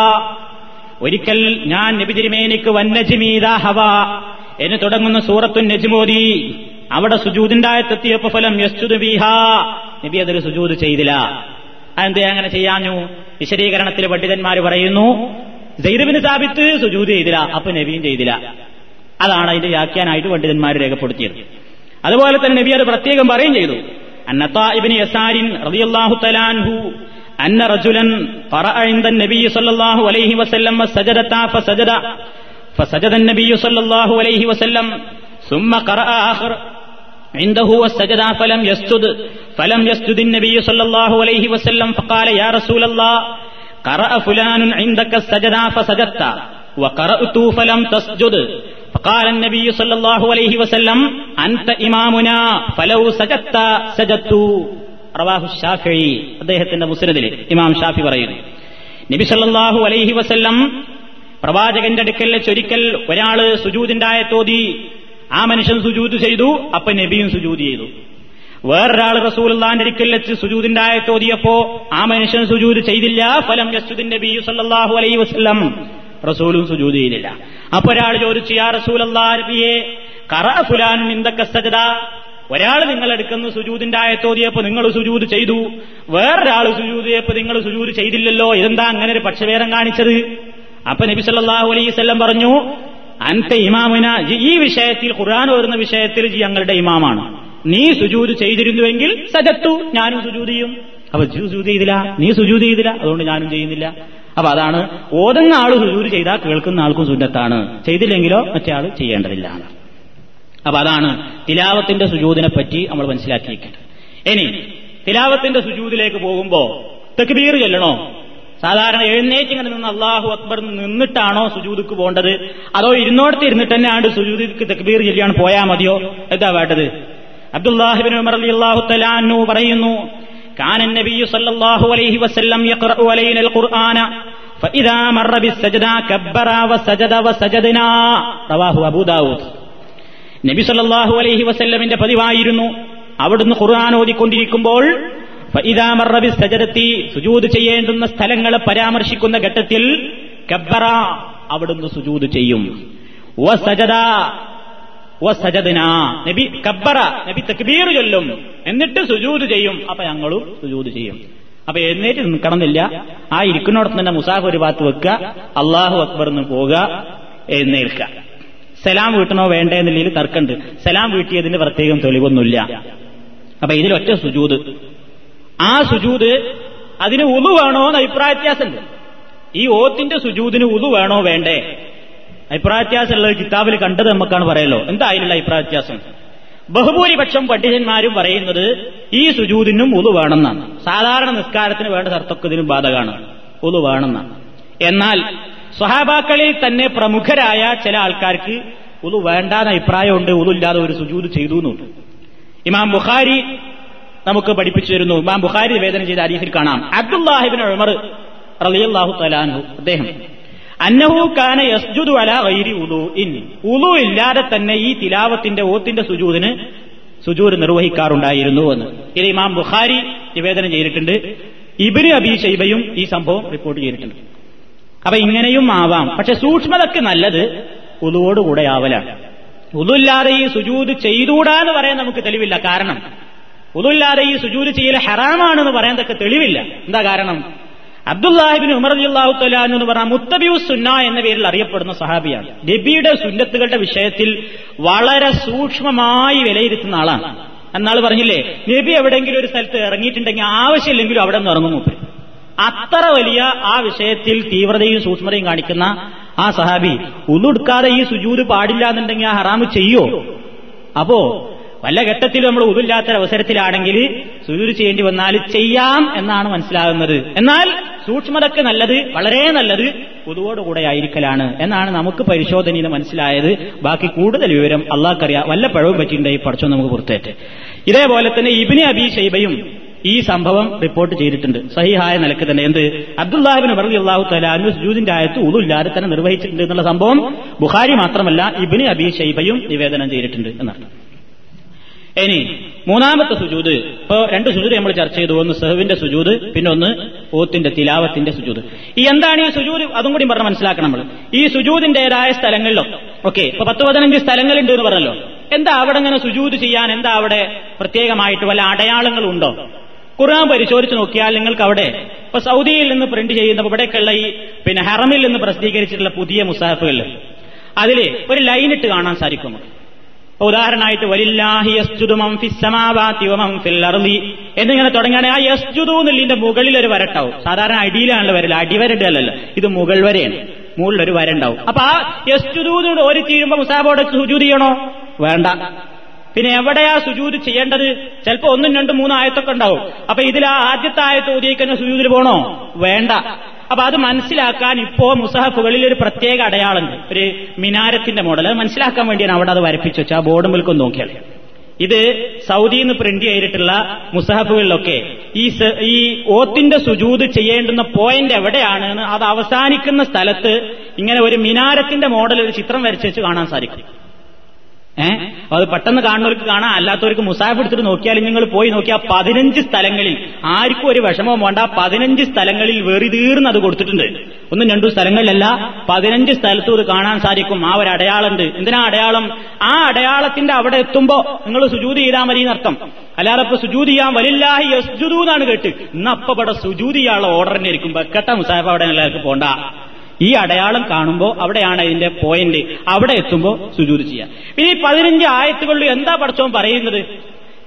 ഒരിക്കൽ ഞാൻ നബി തിരുമേനിക്ക് വന്നജിമീദാ ഹവ എന്ന് തുടങ്ങുന്ന സൂറത്തു നജ്മോദി അവിടെ സുജൂദിന്റെ ആയത്തെത്തിയപ്പോ ഫലം യസ്ജുദ് ഫീഹാ നബി അതൊരു സുജൂദ് ചെയ്തില്ല അതെന്തേ അങ്ങനെ ചെയ്യാഞ്ഞു വിശദീകരണത്തിൽ പണ്ഡിതന്മാർ പറയുന്നു ജൈദബിന് സാബിത്ത് സുജൂദ് ചെയ്തില്ല അപ്പൊ നബിയും ചെയ്തില്ല അതാണ് അതിന്റെ വ്യാഖ്യാനായിട്ട് പണ്ഡിതന്മാർ രേഖപ്പെടുത്തിയത് അതുപോലെ തന്നെ നബി അത് പ്രത്യേകം പറയുകയും ചെയ്തു അന്നത്താഇബിന് യസാരിൻ റളിയല്ലാഹു തലാൻഹു അന്ന റജുലൻ قرأ عند النبي صلى الله عليه وسلم سجدتا فسجد فسجد النبي صلى الله عليه وسلم ثم قرأ آخر عنده والسجد فلم يسجد فلم يسجد النبي صلى الله عليه وسلم فقال يا رسول الله قرأ فلان عندك السجد فسجدت وقرأت فلم تسجد فقال النبي صلى الله عليه وسلم أنت إمامنا فلو سجدت سجدت റവാഹു ഷാഫി അദ്ദേഹത്തിന്റെ മുസ്ലിദിൽ ഇമാം ഷാഫി പറയുന്നു നബി സല്ലല്ലാഹു അലൈഹി വസല്ലം പ്രവാചകന്റെ അടുക്കൽ ചൊരിക്കൽ ഒരാള് സുജൂദിന്റെ ആയത്തോതി ആ മനുഷ്യൻ സുജൂത് ചെയ്തു അപ്പൊ നബിയും സുജൂത് ചെയ്തു. വേറൊരാൾ റസൂലുള്ളാന്റെ അടുക്കൽ വെച്ച് സുജൂദിന്റെ ആയത്തോതിയപ്പോ ആ മനുഷ്യൻ സുജൂത് ചെയ്തില്ല. ഫലം യസ്ജുദിൻ നബി സല്ലല്ലാഹു അലൈഹി വസല്ലം. റസൂലും സുജൂത് ചെയ്തില്ല. അപ്പൊ ഒരാൾ ചോദിച്ചു യാ റസൂലല്ലാഹ് നബിയെ ഖറ ഫുലാനുൻ ഇന്ദക സജദ. ഒരാൾ നിങ്ങളെടുക്കുന്ന സുജൂദിന്റെ ആയത്തോതിയപ്പോ നിങ്ങൾ സുജൂത് ചെയ്തു. വേറൊരാൾ സുജൂത് ചെയ്യപ്പോ നിങ്ങൾ സുജൂത് ചെയ്തില്ലല്ലോ. ഇതെന്താ അങ്ങനെ ഒരു പക്ഷഭേദം കാണിച്ചത്? അപ്പൊ നബി സല്ലല്ലാഹു അലൈഹി വസല്ലം പറഞ്ഞു അൻത ഇമാമിന ഈ വിഷയത്തിൽ ഖുർആൻ വരുന്ന വിഷയത്തിൽ ജി ഞങ്ങളുടെ ഇമാമാണ്. നീ സുജൂത് ചെയ്തിരുന്നുവെങ്കിൽ സജത്തു ഞാനും സുജൂത് ചെയ്യും. അപ്പൊ സുജൂത് ചെയ്തില്ല നീ സുജൂത് ചെയ്തില്ല അതുകൊണ്ട് ഞാനും ചെയ്യുന്നില്ല. അപ്പൊ അതാണ് ഓതുന്ന ആൾ സുജൂദ് ചെയ്താൽ കേൾക്കുന്ന ആൾക്കും സുന്നത്താണ്. ചെയ്തില്ലെങ്കിലോ മറ്റേ ആൾ ചെയ്യേണ്ടതില്ല. അപ്പൊ അതാണ് തിലാവത്തിന്റെ സുജൂതിനെ പറ്റി നമ്മൾ മനസ്സിലാക്കിയിരിക്കേണ്ടത്. ഇനി തിലാവത്തിന്റെ സുജൂതിലേക്ക് പോകുമ്പോ തെക്കുബീർ ചെല്ലണോ? സാധാരണ എഴുന്നേറ്റ് ഇങ്ങനെ നിന്ന് അള്ളാഹു അക്ബർ നിന്നിട്ടാണോ സുജൂദിക്ക് പോകേണ്ടത് അതോ ഇരുന്നോടത്ത് ഇരുന്നിട്ട് തന്നെ ആണ്ട് സുജൂദിക്ക് തെക്കുബീർ ചെല്ലിയാണ് പോയാൽ മതിയോ എന്താ വേണ്ടത് അബ്ദുല്ലാഹിബിൻ ഉമർ അലി അള്ളാഹു തലാനു പറയുന്നു كان النبي صلى الله عليه وسلم يقرأ علينا القرآن فإذا مر بالسجدة كبر وسجد وسجدنا رواه أبو داود നബി സല്ലല്ലാഹു അലൈഹി വസല്ലമിന്റെ പതിവായിരുന്നു അവിടുന്ന് ഖുർആൻ ഓതിക്കൊണ്ടിരിക്കുമ്പോൾ സജദത്തി സുജൂത് ചെയ്യേണ്ടുന്ന സ്ഥലങ്ങളെ പരാമർശിക്കുന്ന ഘട്ടത്തിൽ കബ്ബറ അവിടുന്ന് സുജൂത് ചെയ്യും. നബി കബ്ബറ നബി തക്ബീർ ചൊല്ലും. എന്നിട്ട് സുജൂത് ചെയ്യും. അപ്പൊ ഞങ്ങളും സുജൂത് ചെയ്യും. അപ്പൊ എഴുന്നേറ്റ് നിൽക്കണമെന്നില്ല. ആ ഇരിക്കുന്നിടത്ത് തന്നെ മുസാഫ് ഒരു ഭാഗത്ത് വെക്കുക. അള്ളാഹു അക്ബർ എന്ന് പോവുക. എഴുന്നേൽക്കുക. സലാം വീട്ടണോ വേണ്ടേ എന്നുള്ളതിൽ തർക്കമുണ്ട്. സലാം വീട്ടിയതിന് പ്രത്യേകം തെളിവൊന്നുമില്ല. അപ്പൊ ഇതിലൊറ്റ സുജൂത് ആ സുജൂത് അതിന് ഉളു വേണോ എന്ന് അഭിപ്രായ വ്യത്യാസമുണ്ട്. ഈ ഓത്തിന്റെ സുജൂതിന് ഉളു വേണോ വേണ്ടേ? അഭിപ്രായ വ്യത്യാസമുള്ളത് കിതാബിൽ കണ്ടത് നമുക്കാണ് പറയല്ലോ. എന്തായാലും അതിലുള്ള അഭിപ്രായ വ്യത്യാസം? ബഹുഭൂരിപക്ഷം പണ്ഡിതന്മാരും പറയുന്നത് ഈ സുജൂതിനും ഉളു വേണമെന്നാണ്. സാധാരണ നിസ്കാരത്തിന് വേണ്ട സർത്തൊക്കെ ഇതിനും ബാധകമാണ് ഉളു വേണമെന്നാണ്. എന്നാൽ സ്വഹാബാക്കളിൽ തന്നെ പ്രമുഖരായ ചില ആൾക്കാർക്ക് ഉളു വേണ്ടാന്ന് അഭിപ്രായമുണ്ട്. ഉളുല്ലാതെ ഒരു സുജൂത് ചെയ്തു എന്നുണ്ട്. ഇമാം ബുഖാരി നമുക്ക് പഠിപ്പിച്ചു തരുന്നു. ഇമാം ബുഖാരി വേദന ചെയ്ത അരീഫിൽ കാണാം. അബ്ദുല്ലാഹിബിൻ ഉമർ റളിയല്ലാഹു തലാൻഹു അദ്ദേഹം അന്നഹു കാന യസ്ജുദു അല ഗൈരി ഉദൂഇൻ ഉദു ഇല്ലാതെ തന്നെ ഈ തിലാവത്തിന്റെ ഓത്തിന്റെ സുജൂദിന് സുജൂദ് നിർവഹിക്കാറുണ്ടായിരുന്നു എന്ന്. ഇത് ഇമാം ബുഖാരി നിവേദനം ചെയ്തിട്ടുണ്ട്. ഇബിന് അബി ഷൈബയും ഈ സംഭവം റിപ്പോർട്ട് ചെയ്തിട്ടുണ്ട്. അപ്പൊ ഇങ്ങനെയും ആവാം. പക്ഷെ സൂക്ഷ്മതക്ക് നല്ലത് ഉലുവോടുകൂടെ ആവലാണ്. ഉലുല്ലാതെ ഈ സുജൂദ് ചെയ്തുകൂടാന്ന് പറയാൻ നമുക്ക് തെളിവില്ല. കാരണം ഉളുല്ലാതെ ഈ സുജൂര് ചെയ്യൽ ഹറാമാണെന്ന് പറയാൻ തെളിവില്ല. എന്താ കാരണം? അബ്ദുല്ലാഹിബിൻ ഉമർ അള്ളാഹു തലാൻ എന്ന് പറഞ്ഞ മുത്തബിയു സുന്ന എന്ന പേരിൽ അറിയപ്പെടുന്ന സഹാബിയാണ്. നബിയുടെ സുന്നത്തുകളുടെ വിഷയത്തിൽ വളരെ സൂക്ഷ്മമായി വിലയിരുത്തുന്ന ആളാണ്. എന്നാൾ പറഞ്ഞില്ലേ നബി എവിടെയെങ്കിലും ഒരു സ്ഥലത്ത് ഇറങ്ങിയിട്ടുണ്ടെങ്കിൽ ആവശ്യമില്ലെങ്കിലും അവിടെ നിന്ന് ഇറങ്ങും അത്ര വലിയ ആ വിഷയത്തിൽ തീവ്രതയും സൂക്ഷ്മതയും കാണിക്കുന്ന ആ സഹാബി ഉള്ളുടുക്കാതെ ഈ സുജൂത് പാടില്ല എന്നുണ്ടെങ്കിൽ ആ ഹറാമ് ചെയ്യോ? അപ്പോ വല്ല ഘട്ടത്തിലും നമ്മൾ ഉതില്ലാത്ത അവസരത്തിലാണെങ്കിൽ സുജൂര് ചെയ്യേണ്ടി വന്നാൽ ചെയ്യാം എന്നാണ് മനസ്സിലാകുന്നത്. എന്നാൽ സൂക്ഷ്മതക്ക് നല്ലത് വളരെ നല്ലത് പൊതുവോടുകൂടെ ആയിരിക്കലാണ് എന്നാണ് നമുക്ക് പരിശോധനയിൽ മനസ്സിലായത്. ബാക്കി കൂടുതൽ വിവരം അള്ളാഹ്ക്കറിയാം. വല്ല പഴവും പറ്റിയിട്ടുണ്ടെങ്കിൽ പഠിച്ചോ നമുക്ക് പുറത്തേറ്റ്. ഇതേപോലെ തന്നെ ഇബിനി അബി ഷൈബയും ഈ സംഭവം റിപ്പോർട്ട് ചെയ്തിട്ടുണ്ട്. സഹിഹായ നിലയ്ക്ക് തന്നെ എന്ത്? അബ്ദുല്ലാഹിബിൻ പറഞ്ഞു അള്ളാഹു തലാനു സുജൂദിന്റെ ആയത്ത് ഉതുല്ലാതെ തന്നെ നിർവഹിച്ചിട്ടുണ്ട് എന്നുള്ള സംഭവം ബുഖാരി മാത്രമല്ല ഇബിനി അബി ഷൈബയും നിവേദനം ചെയ്തിട്ടുണ്ട് എന്നർത്ഥം ഇനി മൂന്നാമത്തെ സുജൂത്. ഇപ്പോ രണ്ട് സുജൂത് നമ്മൾ ചർച്ച ചെയ്തു. ഒന്ന് സെഹുവിന്റെ സുജൂത് പിന്നെ ഒന്ന് ഓത്തിന്റെ തിലാവത്തിന്റെ സുജൂത്. ഈ എന്താണ് ഈ സുജൂത്? അതും കൂടി പറഞ്ഞ് മനസ്സിലാക്കണം നമ്മൾ. ഈ സുജൂതിന്റേതായ സ്ഥലങ്ങളിലോ ഓക്കെ ഇപ്പൊ പത്ത് പതിനഞ്ച് സ്ഥലങ്ങളുണ്ട് എന്ന് പറഞ്ഞല്ലോ. എന്താ അവിടെ ഇങ്ങനെ സുജൂത് ചെയ്യാൻ? എന്താ അവിടെ പ്രത്യേകമായിട്ട് വല്ല അടയാളങ്ങളുണ്ടോ? ഖുർആൻ പരിശോധിച്ച് നോക്കിയാൽ നിങ്ങൾക്ക് അവിടെ ഇപ്പൊ സൗദിയിൽ നിന്ന് പ്രിന്റ് ചെയ്യുന്ന ഇവിടേക്കുള്ള ഈ പിന്നെ ഹറമിൽ നിന്ന് പ്രസിദ്ധീകരിച്ചിട്ടുള്ള പുതിയ മുസാഫുകളിൽ അതിൽ ഒരു ലൈനിട്ട് കാണാൻ കാണാൻ ഉദാഹരണമായിട്ട് ഫിൽ അർദി. എന്നിങ്ങനെ തുടങ്ങുകയാണ് ആ യസ്ജുദു എന്നുള്ളതിന്റെ മുകളിൽ ഒരു വരട്ടാവും സാധാരണ അടിയിലാണല്ലോ വരല്ല അടിവരണ്ടല്ലോ ഇത് മുകൾ വരെയാണ്. മുകളിൽ ഒരു വരണ്ടാവും അപ്പൊ ആ യസ്ജുദൂന്നോട് ഒരു തീരുമ്പോ മുസാബോടെ സുജൂത് വേണ്ട. പിന്നെ എവിടെയാ സുജൂത് ചെയ്യേണ്ടത്? ചിലപ്പോ ഒന്നും രണ്ടും മൂന്നും ആയത്തൊക്കെ ഉണ്ടാവും. അപ്പൊ ഇതിൽ ആ ആദ്യത്തെ ആയത്ത് ഊതിയേക്കുന്ന സുജൂതിൽ പോണോ? വേണ്ട. അപ്പൊ അത് മനസ്സിലാക്കാൻ ഇപ്പോ മുസഹഫുകളിൽ ഒരു പ്രത്യേക അടയാളമുണ്ട്. ഒരു മിനാരത്തിന്റെ മോഡൽ അത് മനസ്സിലാക്കാൻ വേണ്ടിയാണ് അവിടെ അത് വരപ്പിച്ചു വെച്ചാൽ ആ ബോർഡ് മുൽക്കും നോക്കിയാൽ. ഇത് സൗദിയിൽ നിന്ന് പ്രിന്റ് ചെയ്തിട്ടുള്ള മുസഹഫുകളിലൊക്കെ ഈ ഈ ഓത്തിന്റെ സുജൂത് ചെയ്യേണ്ടുന്ന പോയിന്റ് എവിടെയാണ് അത് അവസാനിക്കുന്ന സ്ഥലത്ത് ഇങ്ങനെ ഒരു മിനാരത്തിന്റെ മോഡൽ ഒരു ചിത്രം വരച്ചു വെച്ച് കാണാൻ സാധിക്കും. ഏഹ് അത് പെട്ടെന്ന് കാണുന്നവർക്ക് കാണാം. അല്ലാത്തവർക്ക് മുസാഫ് എടുത്തിട്ട് നോക്കിയാൽ നിങ്ങൾ പോയി നോക്കിയാൽ പതിനഞ്ച് സ്ഥലങ്ങളിൽ ആർക്കും ഒരു വിഷമവും വേണ്ട. പതിനഞ്ച് സ്ഥലങ്ങളിൽ വെറിതീർന്ന് അത് കൊടുത്തിട്ടുണ്ട്. ഒന്നും രണ്ടു സ്ഥലങ്ങളിലല്ല പതിനഞ്ച് സ്ഥലത്തും ഇത് കാണാൻ സാധിക്കും. ആ ഒരു അടയാളമുണ്ട്. എന്തിനാ അടയാളം? ആ അടയാളത്തിന്റെ അവിടെ എത്തുമ്പോ നിങ്ങൾ സുജൂതി ചെയ്താൽ മതി എന്നർത്ഥം. അല്ലാതെ ഇപ്പൊ സുജൂതി ചെയ്യാൻ വലില്ലാഹി യസ്ജുദു എന്നാണ് കേട്ട് ഇന്നപ്പ ഇവിടെ സുജൂതി ചെയ്യാനുള്ള ഓർഡർ തന്നെ ഇരിക്കും ബക്കട്ട മുസാഫ് അവിടെ എല്ലാവർക്കും പോണ്ട. ഈ അടയാളം കാണുമ്പോൾ അവിടെയാണ് ഇതിന്റെ പോയിന്റ് അവിടെ എത്തുമ്പോൾ സുജൂത് ചെയ്യാം. പിന്നെ ഈ പതിനഞ്ച് ആയത്തുകളിൽ എന്താ പഠിച്ചോൻ പറയുന്നത്?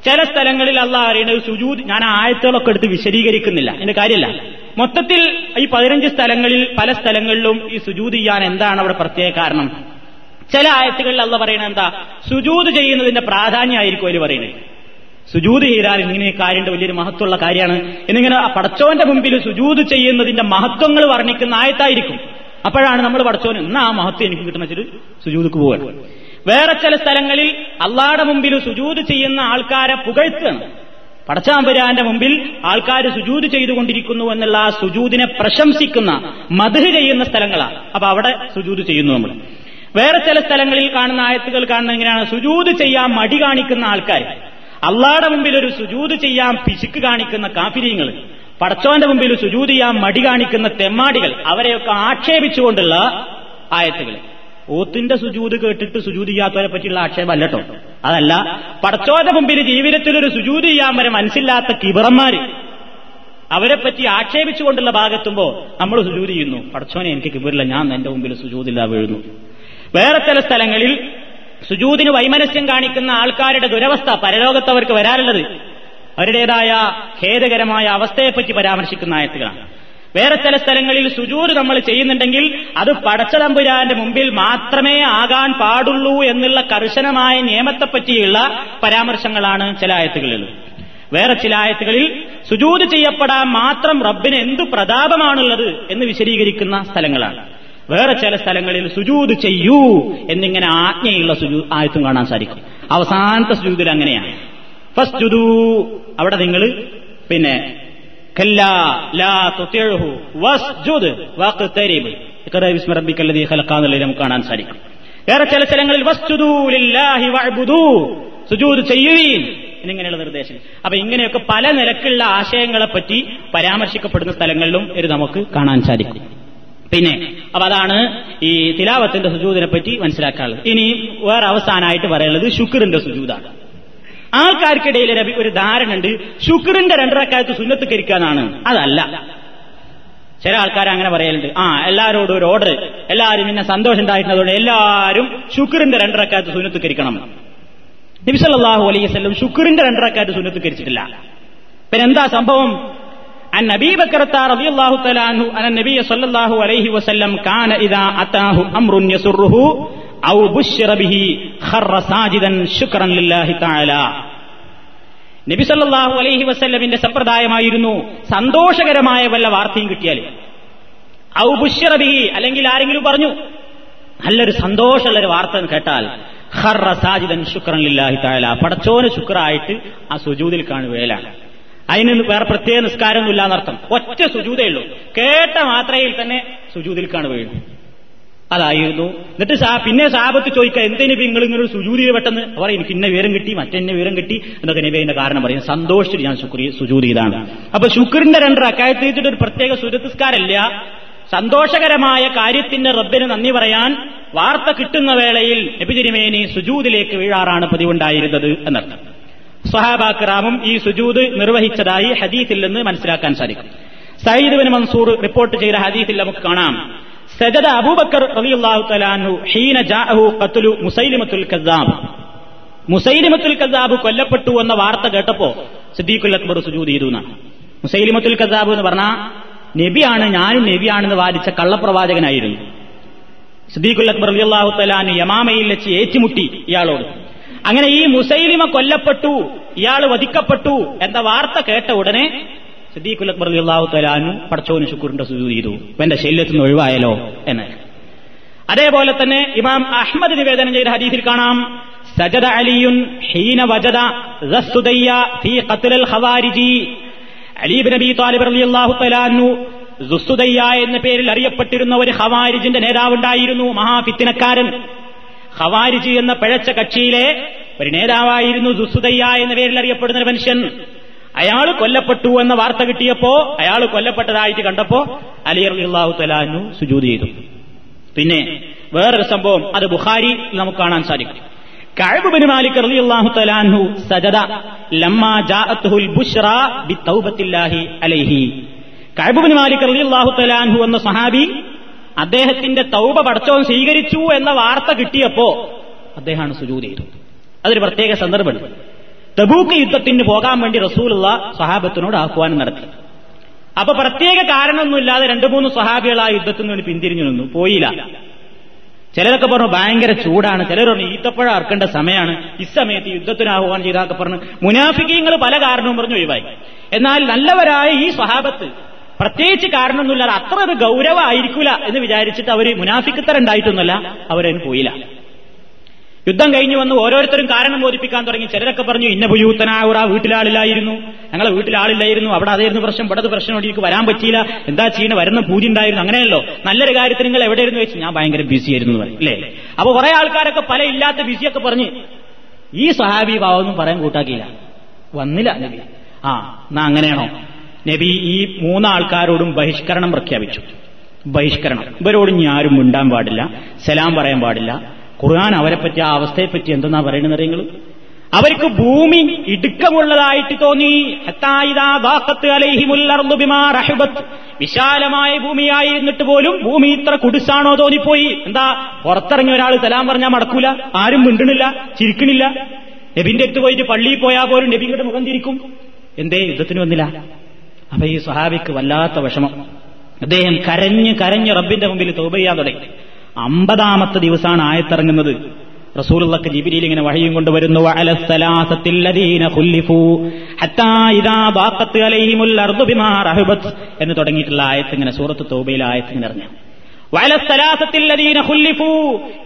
ചില സ്ഥലങ്ങളിൽ അല്ല അറിയുന്നത് സുജൂത് ഞാൻ ആയത്തുകളൊക്കെ എടുത്ത് വിശദീകരിക്കുന്നില്ല. എന്റെ കാര്യമല്ല മൊത്തത്തിൽ ഈ പതിനഞ്ച് സ്ഥലങ്ങളിൽ പല സ്ഥലങ്ങളിലും ഈ സുജൂത് ചെയ്യാൻ എന്താണ് അവിടെ പ്രത്യേക കാരണം? ചില ആയത്തുകളിൽ അല്ല പറയുന്നത് എന്താ? സുജൂത് ചെയ്യുന്നതിന്റെ പ്രാധാന്യമായിരിക്കും അവർ പറയുന്നത്. സുജൂത് ചെയ്താൽ ഇങ്ങനെ കാര്യമുണ്ട് വലിയൊരു മഹത്വമുള്ള കാര്യമാണ്. എന്നിങ്ങനെ പടച്ചോന്റെ മുമ്പിൽ സുജൂത് ചെയ്യുന്നതിന്റെ മഹത്വങ്ങൾ വർണിക്കുന്ന ആയത്തായിരിക്കും. അപ്പോഴാണ് നമ്മൾ പഠിച്ചോന് ഇന്ന് ആ മഹത്വം എനിക്ക് കിട്ടുന്ന വെച്ചിട്ട് സുജൂതിക്ക് പോവാൻ. വേറെ ചില സ്ഥലങ്ങളിൽ അള്ളാടെ മുമ്പിൽ സുജൂത് ചെയ്യുന്ന ആൾക്കാരെ പുകഴ്ത്തുകയാണ്. പടച്ചാമ്പുരാന്റെ മുമ്പിൽ ആൾക്കാർ സുജൂത് ചെയ്തുകൊണ്ടിരിക്കുന്നു എന്നുള്ള ആ സുജൂതിനെ പ്രശംസിക്കുന്ന മധുഹ് ചെയ്യുന്ന സ്ഥലങ്ങളാണ്. അപ്പൊ അവിടെ സുജൂത് ചെയ്യുന്നു നമ്മൾ. വേറെ ചില സ്ഥലങ്ങളിൽ കാണുന്ന ആയത്തുകൾ കാണുന്ന എങ്ങനെയാണ്? സുജൂത് ചെയ്യാൻ മടി കാണിക്കുന്ന ആൾക്കാർ അള്ളാടെ മുമ്പിൽ ഒരു സുജൂത് ചെയ്യാൻ പിശുക്ക് കാണിക്കുന്ന കാഫിര്യങ്ങൾ പടച്ചോന്റെ മുമ്പിൽ സുജൂതിയാ മടി കാണിക്കുന്ന തെമ്മാടികൾ അവരെയൊക്കെ ആക്ഷേപിച്ചുകൊണ്ടുള്ള ആയത്തുകൾ. ഓത്തിന്റെ സുജൂത് കേട്ടിട്ട് സുജൂത് ചെയ്യാത്തവരെ പറ്റിയുള്ള ആക്ഷേപം അല്ലട്ടോ അതല്ല പടച്ചോന്റെ മുമ്പിൽ ജീവിതത്തിൽ ഒരു സുജൂത് ചെയ്യാൻ വരെ മനസ്സില്ലാത്ത കിബറന്മാര് അവരെ പറ്റി ആക്ഷേപിച്ചുകൊണ്ടുള്ള ഭാഗത്തുമ്പോ നമ്മൾ സുജൂത് ചെയ്യുന്നു. പടച്ചോനെ എനിക്ക് കിബറില്ല ഞാൻ എന്റെ മുമ്പിൽ സുജൂതില്ല വീഴുന്നു. വേറെ ചില സ്ഥലങ്ങളിൽ സുജൂതിന് വൈമനസ്യം കാണിക്കുന്ന ആൾക്കാരുടെ ദുരവസ്ഥ പരലോകത്ത് അവർക്ക് വരാറുള്ളത് അവരുടേതായ ഖേദകരമായ അവസ്ഥയെപ്പറ്റി പരാമർശിക്കുന്ന ആയത്തുകളാണ്. വേറെ ചില സ്ഥലങ്ങളിൽ സുജൂര് നമ്മൾ ചെയ്യുന്നുണ്ടെങ്കിൽ അത് പടച്ചതമ്പുരാന്റെ മുമ്പിൽ മാത്രമേ ആകാൻ പാടുള്ളൂ എന്നുള്ള കർശനമായ നിയമത്തെപ്പറ്റിയുള്ള പരാമർശങ്ങളാണ് ചില ആയത്തുകളിൽ വേറെ ചില ആയത്തുകളിൽ സുജൂത് ചെയ്യപ്പെടാൻ മാത്രം റബ്ബിന് എന്ത് പ്രതാപമാണുള്ളത് എന്ന് വിശദീകരിക്കുന്ന സ്ഥലങ്ങളാണ്. വേറെ ചില സ്ഥലങ്ങളിൽ സുജൂത് ചെയ്യൂ എന്നിങ്ങനെ ആജ്ഞയുള്ള സുജൂ ആയത്തും കാണാൻ സാധിക്കും. അവസാനത്തെ സുജൂതിൽ അങ്ങനെയാണ്. ഫസ്റ്റ് അവിടെ നിങ്ങൾ പിന്നെ നമുക്ക് കാണാൻ സാധിക്കും. വേറെ ചില സ്ഥലങ്ങളിൽ സുജൂദ് എന്നിങ്ങനെയുള്ള നിർദ്ദേശം അപ്പൊ ഇങ്ങനെയൊക്കെ പല നിലക്കുള്ള ആശയങ്ങളെ പറ്റി പരാമർശിക്കപ്പെടുന്ന സ്ഥലങ്ങളിലും ഇത് നമുക്ക് കാണാൻ സാധിക്കും. പിന്നെ അപ്പൊ അതാണ് ഈ തിലാവത്തിന്റെ സുജൂദിനെ പറ്റി മനസ്സിലാക്കാനുള്ളത്. ഇനി വേറെ അവസാനമായിട്ട് പറയുന്നത് ശുക്രിന്റെ സുജൂദാണ്. ആൾക്കാർക്കിടയിൽ ഒരു ധാരണ ഉണ്ട് ശുക്രിന്റെ രണ്ടരക്കാലത്ത് സുന്നത്ത് കരിക്കാന്നാണ് അതല്ല ചില ആൾക്കാർ അങ്ങനെ പറയലുണ്ട് ആ എല്ലാവരോടും ഒരു ഓർഡർ എല്ലാവരും പിന്നെ സന്തോഷം ഉണ്ടായിരുന്നതുകൊണ്ട് എല്ലാവരും ശുക്രിന്റെ രണ്ടരക്കാലത്ത് സുന്നത്ത് കരിക്കണം നബിസല്ലാഹു അലൈഹി വസല്ലം ശുക്രിന്റെ രണ്ടരക്കാലത്ത് സുന്നത്ത് കരിച്ചിട്ടില്ല പിന്നെ എന്താ സംഭവം عن أبي بكرة رضي الله تعالى عنه أن النبي صلى الله عليه وسلم كان إذا أتاه أمر يسره أو بشر به خر ساجدا شكرا لله تعالى നബി സല്ലാഹു അലൈഹി വസ്ല്ലമിന്റെ സമ്പ്രദായമായിരുന്നു സന്തോഷകരമായ വല്ല വാർത്തയും കിട്ടിയാൽ. ഔബുഷ്യറബിഹി അല്ലെങ്കിൽ ആരെങ്കിലും പറഞ്ഞു നല്ലൊരു സന്തോഷമുള്ളൊരു വാർത്ത കേട്ടാൽ ഹർറ സാജിദൻ ശുക്രൻ ലില്ലാഹി താല പടച്ചോന് ശുക്രായിട്ട് ആ സുജൂതിൽ കാണുകയിലാണ്. അതിന് വേറെ പ്രത്യേക നിസ്കാരമൊന്നുമില്ല എന്നർത്ഥം. ഒറ്റ സുജൂതയുള്ളൂ കേട്ട മാത്രയിൽ തന്നെ സുജൂതിൽ കാണുകയുള്ളൂ. അതായിരുന്നു. എന്നിട്ട് സാ പിന്നെ സാബത്ത് ചോദിക്കുക എന്തിനു നിങ്ങൾ ഇങ്ങനെ ഒരു സുജൂതി പെട്ടെന്ന്? അവർ എനിക്ക് ഇന്ന വിവരം കിട്ടി മറ്റെന്നെ വിവരം കിട്ടി എന്നൊക്കെ നബിന്റെ കാരണം പറയും സന്തോഷിച്ചിട്ട് ഞാൻ ശുക്രി സുജൂതി അപ്പൊ ശുക്രിന്റെ രണ്ട് വെച്ചിട്ട് ഒരു പ്രത്യേക സുരത്തിസ്കാരല്ല. സന്തോഷകരമായ കാര്യത്തിന്റെ റബ്ബിന് നന്ദി പറയാൻ വാർത്ത കിട്ടുന്ന വേളയിൽ നബി തിരുമേനി സുജൂദിലേക്ക് വീഴാറാണ് പതിവുണ്ടായിരുന്നത് എന്നർത്ഥം. സ്വഹാബാക്രാമും ഈ സുജൂദ് നിർവഹിച്ചതായി ഹദീസിൽ നിന്ന് മനസ്സിലാക്കാൻ സാധിക്കും. സയ്യിദ് ബിൻ മൻസൂർ റിപ്പോർട്ട് ചെയ്ത ഹദീസിൽ നമുക്ക് കാണാം. സജദ അബൂബക്കർ ഹീന ജാഅഹു ഖത്ലു മുസൈലിമത്തുൽ കസാബ് മുസൈലിമത്തുൽ കസാബ് കൊല്ലപ്പെട്ടു എന്ന വാർത്ത കേട്ടപ്പോ സിദ്ദീഖുൽ അക്ബർ സുജൂദ് ചെയ്തു എന്നാണ് മുസൈലിമത്തുൽ കസാബ് എന്ന് പറഞ്ഞാൽ നബിയാണ് ഞാനും നബിയാണെന്ന് വാദിച്ച കള്ളപ്രവാചകനായിരുന്നു. സിദ്ദീഖുൽ അക്ബർ റളിയല്ലാഹു തലാൻ യമാമയിൽ വെച്ച് ഏറ്റുമുട്ടി ഇയാളോട്. അങ്ങനെ ഈ മുസൈലിമ കൊല്ലപ്പെട്ടു ഇയാൾ വധിക്കപ്പെട്ടു എന്ന വാർത്ത കേട്ട ഉടനെ സിദ്ദീഖുൽ അക്ബർ അള്ളാഹു തലാനു പടച്ചോന് ശുക്കൂറിന്റെ സുജൂത് ചെയ്തു. എന്റെ ശല്യത്തിൽ നിന്ന് ഒഴിവായാലോ എന്ന്. അതേപോലെ തന്നെ ഇമാം അഹമ്മദ് നിവേദനം ചെയ്ത ഹദീസിൽ കാണാം സജദ അലിയുൻ ഹീന വജദ ഫീ ഖത്ലൽ ഖവാരിജി. അലീബ് നബി താലിബ് റളിയല്ലാഹു തലാനു സുസുദയ്യ എന്ന പേരിൽ അറിയപ്പെട്ടിരുന്ന ഒരു ഖവാരിജിന്റെ നേതാവുണ്ടായിരുന്നു മഹാഫിത്തിനക്കാരൻ. ഖവാരിജി എന്ന പിഴച്ച കക്ഷിയിലെ ഒരു നേതാവായിരുന്നു ദുസുദയ്യ എന്ന പേരിൽ അറിയപ്പെടുന്ന മനുഷ്യൻ. അയാൾ കൊല്ലപ്പെട്ടു എന്ന വാർത്ത കിട്ടിയപ്പോ അയാൾ കൊല്ലപ്പെട്ടതായിട്ട് കണ്ടപ്പോ അലി അള്ളാഹു തലാനു സുജൂത് ചെയ്തു. പിന്നെ വേറൊരു സംഭവം അത് ബുഖാരി നമുക്ക് കാണാൻ സാധിക്കും. മാലിക് സജദ ലമ്മാ ബിതൗബത്തില്ലാഹി അലൈഹി. മാലിക് എന്ന സഹാബി അദ്ദേഹത്തിന്റെ തൗബ പടച്ചോൻ സ്വീകരിച്ചു എന്ന വാർത്ത കിട്ടിയപ്പോ അദ്ദേഹമാണ് സുജൂത് ചെയ്തത്. അതൊരു പ്രത്യേക സന്ദർഭമുണ്ട്. തബൂക്ക് യുദ്ധത്തിന് പോകാൻ വേണ്ടി റസൂലുള്ള സഹാബത്തിനോട് ആഹ്വാനം നടത്തി. അപ്പൊ പ്രത്യേക കാരണമൊന്നുമില്ലാതെ രണ്ടു മൂന്ന് സഹാബികൾ ആ യുദ്ധത്തിൽ നിന്ന് പിന്തിരിഞ്ഞു നിന്നു. പോയില്ല. ചിലരൊക്കെ പറഞ്ഞു ഭയങ്കര ചൂടാണ്. ചിലർ പറഞ്ഞു ഈത്തപ്പഴം അറക്കേണ്ട സമയമാണ്. സമയത്ത് യുദ്ധത്തിന് ആഹ്വാനം ചെയ്താക്കെ പറഞ്ഞു മുനാഫിക്കങ്ങൾ പല കാരണവും പറഞ്ഞു ഒഴിവായി. എന്നാൽ നല്ലവരായ ഈ സ്വഹാബത്ത് പ്രത്യേകിച്ച് കാരണമൊന്നുമില്ലാതെ അത്ര ഒരു ഗൗരവമായിരിക്കില്ല എന്ന് വിചാരിച്ചിട്ട് അവർ മുനാഫിക്കത്തരുണ്ടായിട്ടൊന്നുമല്ല. അവരതിന് പോയില്ല. യുദ്ധം കഴിഞ്ഞു വന്ന് ഓരോരുത്തരും കാരണം ബോധിപ്പിക്കാൻ തുടങ്ങി. ചിലരൊക്കെ പറഞ്ഞു ഇന്ന ഭുയൂത്തനാവുറ വീട്ടിലാളില്ലായിരുന്നു. ഞങ്ങളെ വീട്ടിലാളില്ലായിരുന്നു. അവിടെ അതായിരുന്നു പ്രശ്നം. ഇവിടെ പ്രശ്നം എനിക്ക് വരാൻ പറ്റിയില്ല. എന്താ ചെയ്യുന്ന വരുന്ന പൂജ ഉണ്ടായിരുന്നു. അങ്ങനെയല്ലോ. നല്ലൊരു കാര്യത്തിൽ നിങ്ങൾ എവിടെയായിരുന്നു വെച്ച് ഞാൻ ഭയങ്കര ബിസി ആയിരുന്നു അല്ലേ അപ്പൊ കുറെ ആൾക്കാരൊക്കെ പല ഇല്ലാത്ത ബിസിയൊക്കെ പറഞ്ഞ് ഈ സഹാബി ഭാവമൊന്നും പറയാൻ കൂട്ടാക്കിയില്ല. വന്നില്ല നബി. ആ എന്നാ അങ്ങനെയാണോ? നബി ഈ മൂന്നാൾക്കാരോടും ബഹിഷ്കരണം പ്രഖ്യാപിച്ചു. ബഹിഷ്കരണം. ഇവരോട് ആരും മിണ്ടാൻ പാടില്ല. സലാം പറയാൻ പാടില്ല. ഖുർആൻ അവരെ പറ്റി ആ അവസ്ഥയെപ്പറ്റി എന്തെന്നാ പറയുന്നത് നിങ്ങൾ? അവർക്ക് ഭൂമി ഇടുക്കമുള്ളതായിട്ട് തോന്നി. വിശാലമായ ഭൂമിയായിരുന്നിട്ട് പോലും ഭൂമി ഇത്ര കുടിസാണോ തോന്നിപ്പോയി. എന്താ പുറത്തിറങ്ങിയ ഒരാൾ സലാം പറഞ്ഞാൽ മടക്കൂല. ആരും മിണ്ടണില്ല ചിരിക്കണില്ല നബിന്റെ അടുത്ത് പോയിട്ട് പള്ളിയിൽ പോയാൽ പോലും നബിയുടെ മുഖം തിരിക്കും. എന്തേ യുദ്ധത്തിന് വന്നില്ല? അപ്പൊ ഈ സ്വഹാബിക്ക് വല്ലാത്ത വിഷമം. അദ്ദേഹം കരഞ്ഞ് കരഞ്ഞ് റബ്ബിന്റെ മുമ്പിൽ തോപ ചെയ്യാൻ തുടങ്ങി. അമ്പതാമത്തെ ദിവസമാണ് ആയത്തിറങ്ങുന്നത്. റസൂലുള്ളക്ക് ജിബിരിയിൽ ഇങ്ങനെ വഴിയും കൊണ്ടുവരുന്നു എന്ന് തുടങ്ങിയിട്ടുള്ള ആയത്ത് ഇങ്ങനെ സൂറത്ത് തോബയിലെ ആയത്ത് ഇങ്ങനെ അറിഞ്ഞു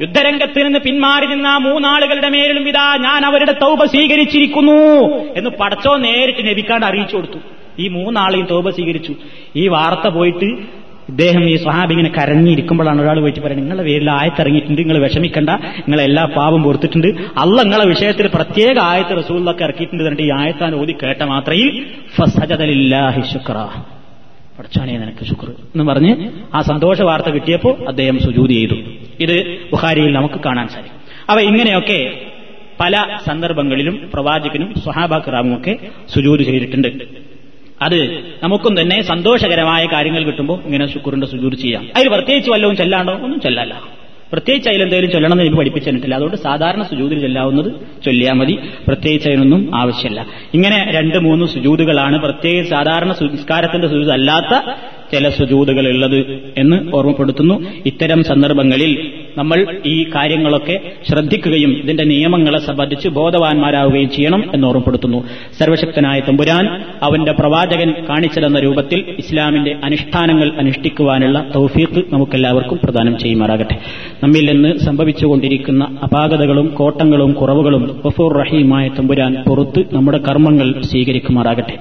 യുദ്ധരംഗത്ത് നിന്ന് പിന്മാറി നിന്ന മൂന്നാളുകളുടെ മേലും ഇതാ ഞാൻ അവരുടെ തൗബ സ്വീകരിച്ചിരിക്കുന്നു എന്ന് പടച്ചോ നേരിട്ട് നബിക്കാണ്ട് അറിയിച്ചു കൊടുത്തു. ഈ മൂന്നാളെയും തോപ സ്വീകരിച്ചു. ഈ വാർത്ത പോയിട്ട് ഇദ്ദേഹം ഈ സ്വഹാബ് ഇങ്ങനെ കരഞ്ഞിരിക്കുമ്പോഴാണ് ഒരാൾ പോയിട്ട് പറയുന്നത് നിങ്ങളുടെ പേരിൽ ആയത്തിറങ്ങിയിട്ടുണ്ട് നിങ്ങൾ വിഷമിക്കണ്ട നിങ്ങൾ എല്ലാ പാപം പൊറത്തിട്ടുണ്ട്. അല്ല നിങ്ങളെ വിഷയത്തിൽ പ്രത്യേക ആയത്ത് റസൂലൊക്കെ ഇറക്കിയിട്ടുണ്ട് എന്നിട്ട് ഈ ആയത്താൻ ഓതി കേട്ട മാത്രയിൽ പഠിച്ചാനേ നിനക്ക് ശുക്ർ എന്ന് പറഞ്ഞ് ആ സന്തോഷ വാർത്ത കിട്ടിയപ്പോൾ അദ്ദേഹം സുജൂതി ചെയ്തു. ഇത് ബുഹാരിയിൽ നമുക്ക് കാണാൻ സാധിക്കും. അവ ഇങ്ങനെയൊക്കെ പല സന്ദർഭങ്ങളിലും പ്രവാചകനും സ്വഹാബാക്രാമും ഒക്കെ സുജൂത് ചെയ്തിട്ടുണ്ട്. അത് നമുക്കും തന്നെ സന്തോഷകരമായ കാര്യങ്ങൾ കിട്ടുമ്പോൾ ഇങ്ങനെ ശുക്രന്റെ സുജൂർ ചെയ്യാം. അതിൽ പ്രത്യേകിച്ച് വല്ലതും ചെല്ലാണ്ടോ? ഒന്നും ചെല്ലല്ല. പ്രത്യേകിച്ച് അതിലെന്തെങ്കിലും ചൊല്ലണമെന്ന് എനിക്ക് പഠിപ്പിച്ചിട്ടില്ല അതുകൊണ്ട് സാധാരണ സുജൂതിൽ ചെല്ലാവുന്നത് ചൊല്ലിയാൽ മതി. പ്രത്യേകിച്ച് അതിനൊന്നും ആവശ്യമില്ല. ഇങ്ങനെ രണ്ട് മൂന്ന് സുജൂതുകളാണ് പ്രത്യേകിച്ച് സാധാരണ സംസ്കാരത്തിന്റെ സുജൂത് അല്ലാത്ത ചില സുജൂതുകൾ ഉള്ളത് എന്ന് ഓർമ്മപ്പെടുത്തുന്നു. ഇത്തരം സന്ദർഭങ്ങളിൽ നമ്മൾ ഈ കാര്യങ്ങളൊക്കെ ശ്രദ്ധിക്കുകയും ഇതിന്റെ നിയമങ്ങളെ സംബന്ധിച്ച് ബോധവാന്മാരാവുകയും ചെയ്യണം എന്ന് ഓർമ്മപ്പെടുത്തുന്നു സർവശക്തനായ തമ്പുരാൻ അവന്റെ പ്രവാചകൻ കാണിച്ചതെന്ന രൂപത്തിൽ ഇസ്ലാമിന്റെ അനുഷ്ഠാനങ്ങൾ അനുഷ്ഠിക്കുവാനുള്ള തൗഫീഖ് നമുക്കെല്ലാവർക്കും പ്രദാനം ചെയ്യുമാറാകട്ടെ. നമ്മിൽ നിന്ന് സംഭവിച്ചുകൊണ്ടിരിക്കുന്ന അപാകതകളും കോട്ടങ്ങളും കുറവുകളും ഗഫൂർ റഹീമായ തമ്പുരാൻ പുറത്ത് നമ്മുടെ കർമ്മങ്ങൾ സ്വീകരിക്കുമാറാകട്ടെ.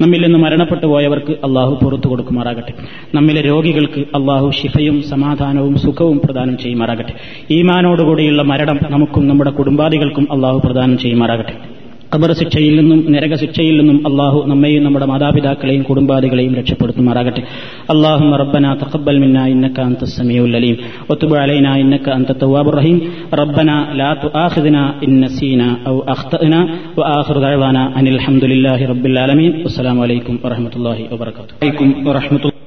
നമ്മിൽ നിന്ന് മരണപ്പെട്ടു പോയവർക്ക് അള്ളാഹു പുറത്തു കൊടുക്കുമാറാകട്ടെ. നമ്മിലെ രോഗികൾക്ക് അള്ളാഹു ശിഫയും സമാധാനവും സുഖവും പ്രദാനം ചെയ്യുമാറാകട്ടെ. ഈമാനോടുകൂടിയുള്ള മരണം നമുക്കും നമ്മുടെ കുടുംബാദികൾക്കും അള്ളാഹു പ്രദാനം ചെയ്യുമാറാകട്ടെ. ഖബർ ശിക്ഷയിൽ നിന്നും നരക ശിക്ഷയിൽ നിന്നും അള്ളാഹു നമ്മയും നമ്മുടെ മാതാപിതാക്കളെയും കുടുംബാദികളെയും രക്ഷപ്പെടുത്തുമാറാകട്ടെ. അള്ളാഹു റബ്ബന തഖബ്ബൽ മിന്ന ഇന്നക അൻത സമീഉൽ അലീം. വതുബ് അലൈന ഇന്നക അൻത തവ്വാബുർ റഹീം. റബ്ബന ലാ തുആഖിദ്ന ഇൻ നസീന ഔ അഖ്തഅനാ. വആഖിർ ദഅവാന അനിൽ ഹംദുലില്ലാഹി റബ്ബിൽ ആലമീൻ. അസ്സലാമു അലൈക്കും വറഹ്മത്തുള്ളാഹി വബറകാതുഹു. അലൈക്കും വറഹ്മത്തുള്ളാഹി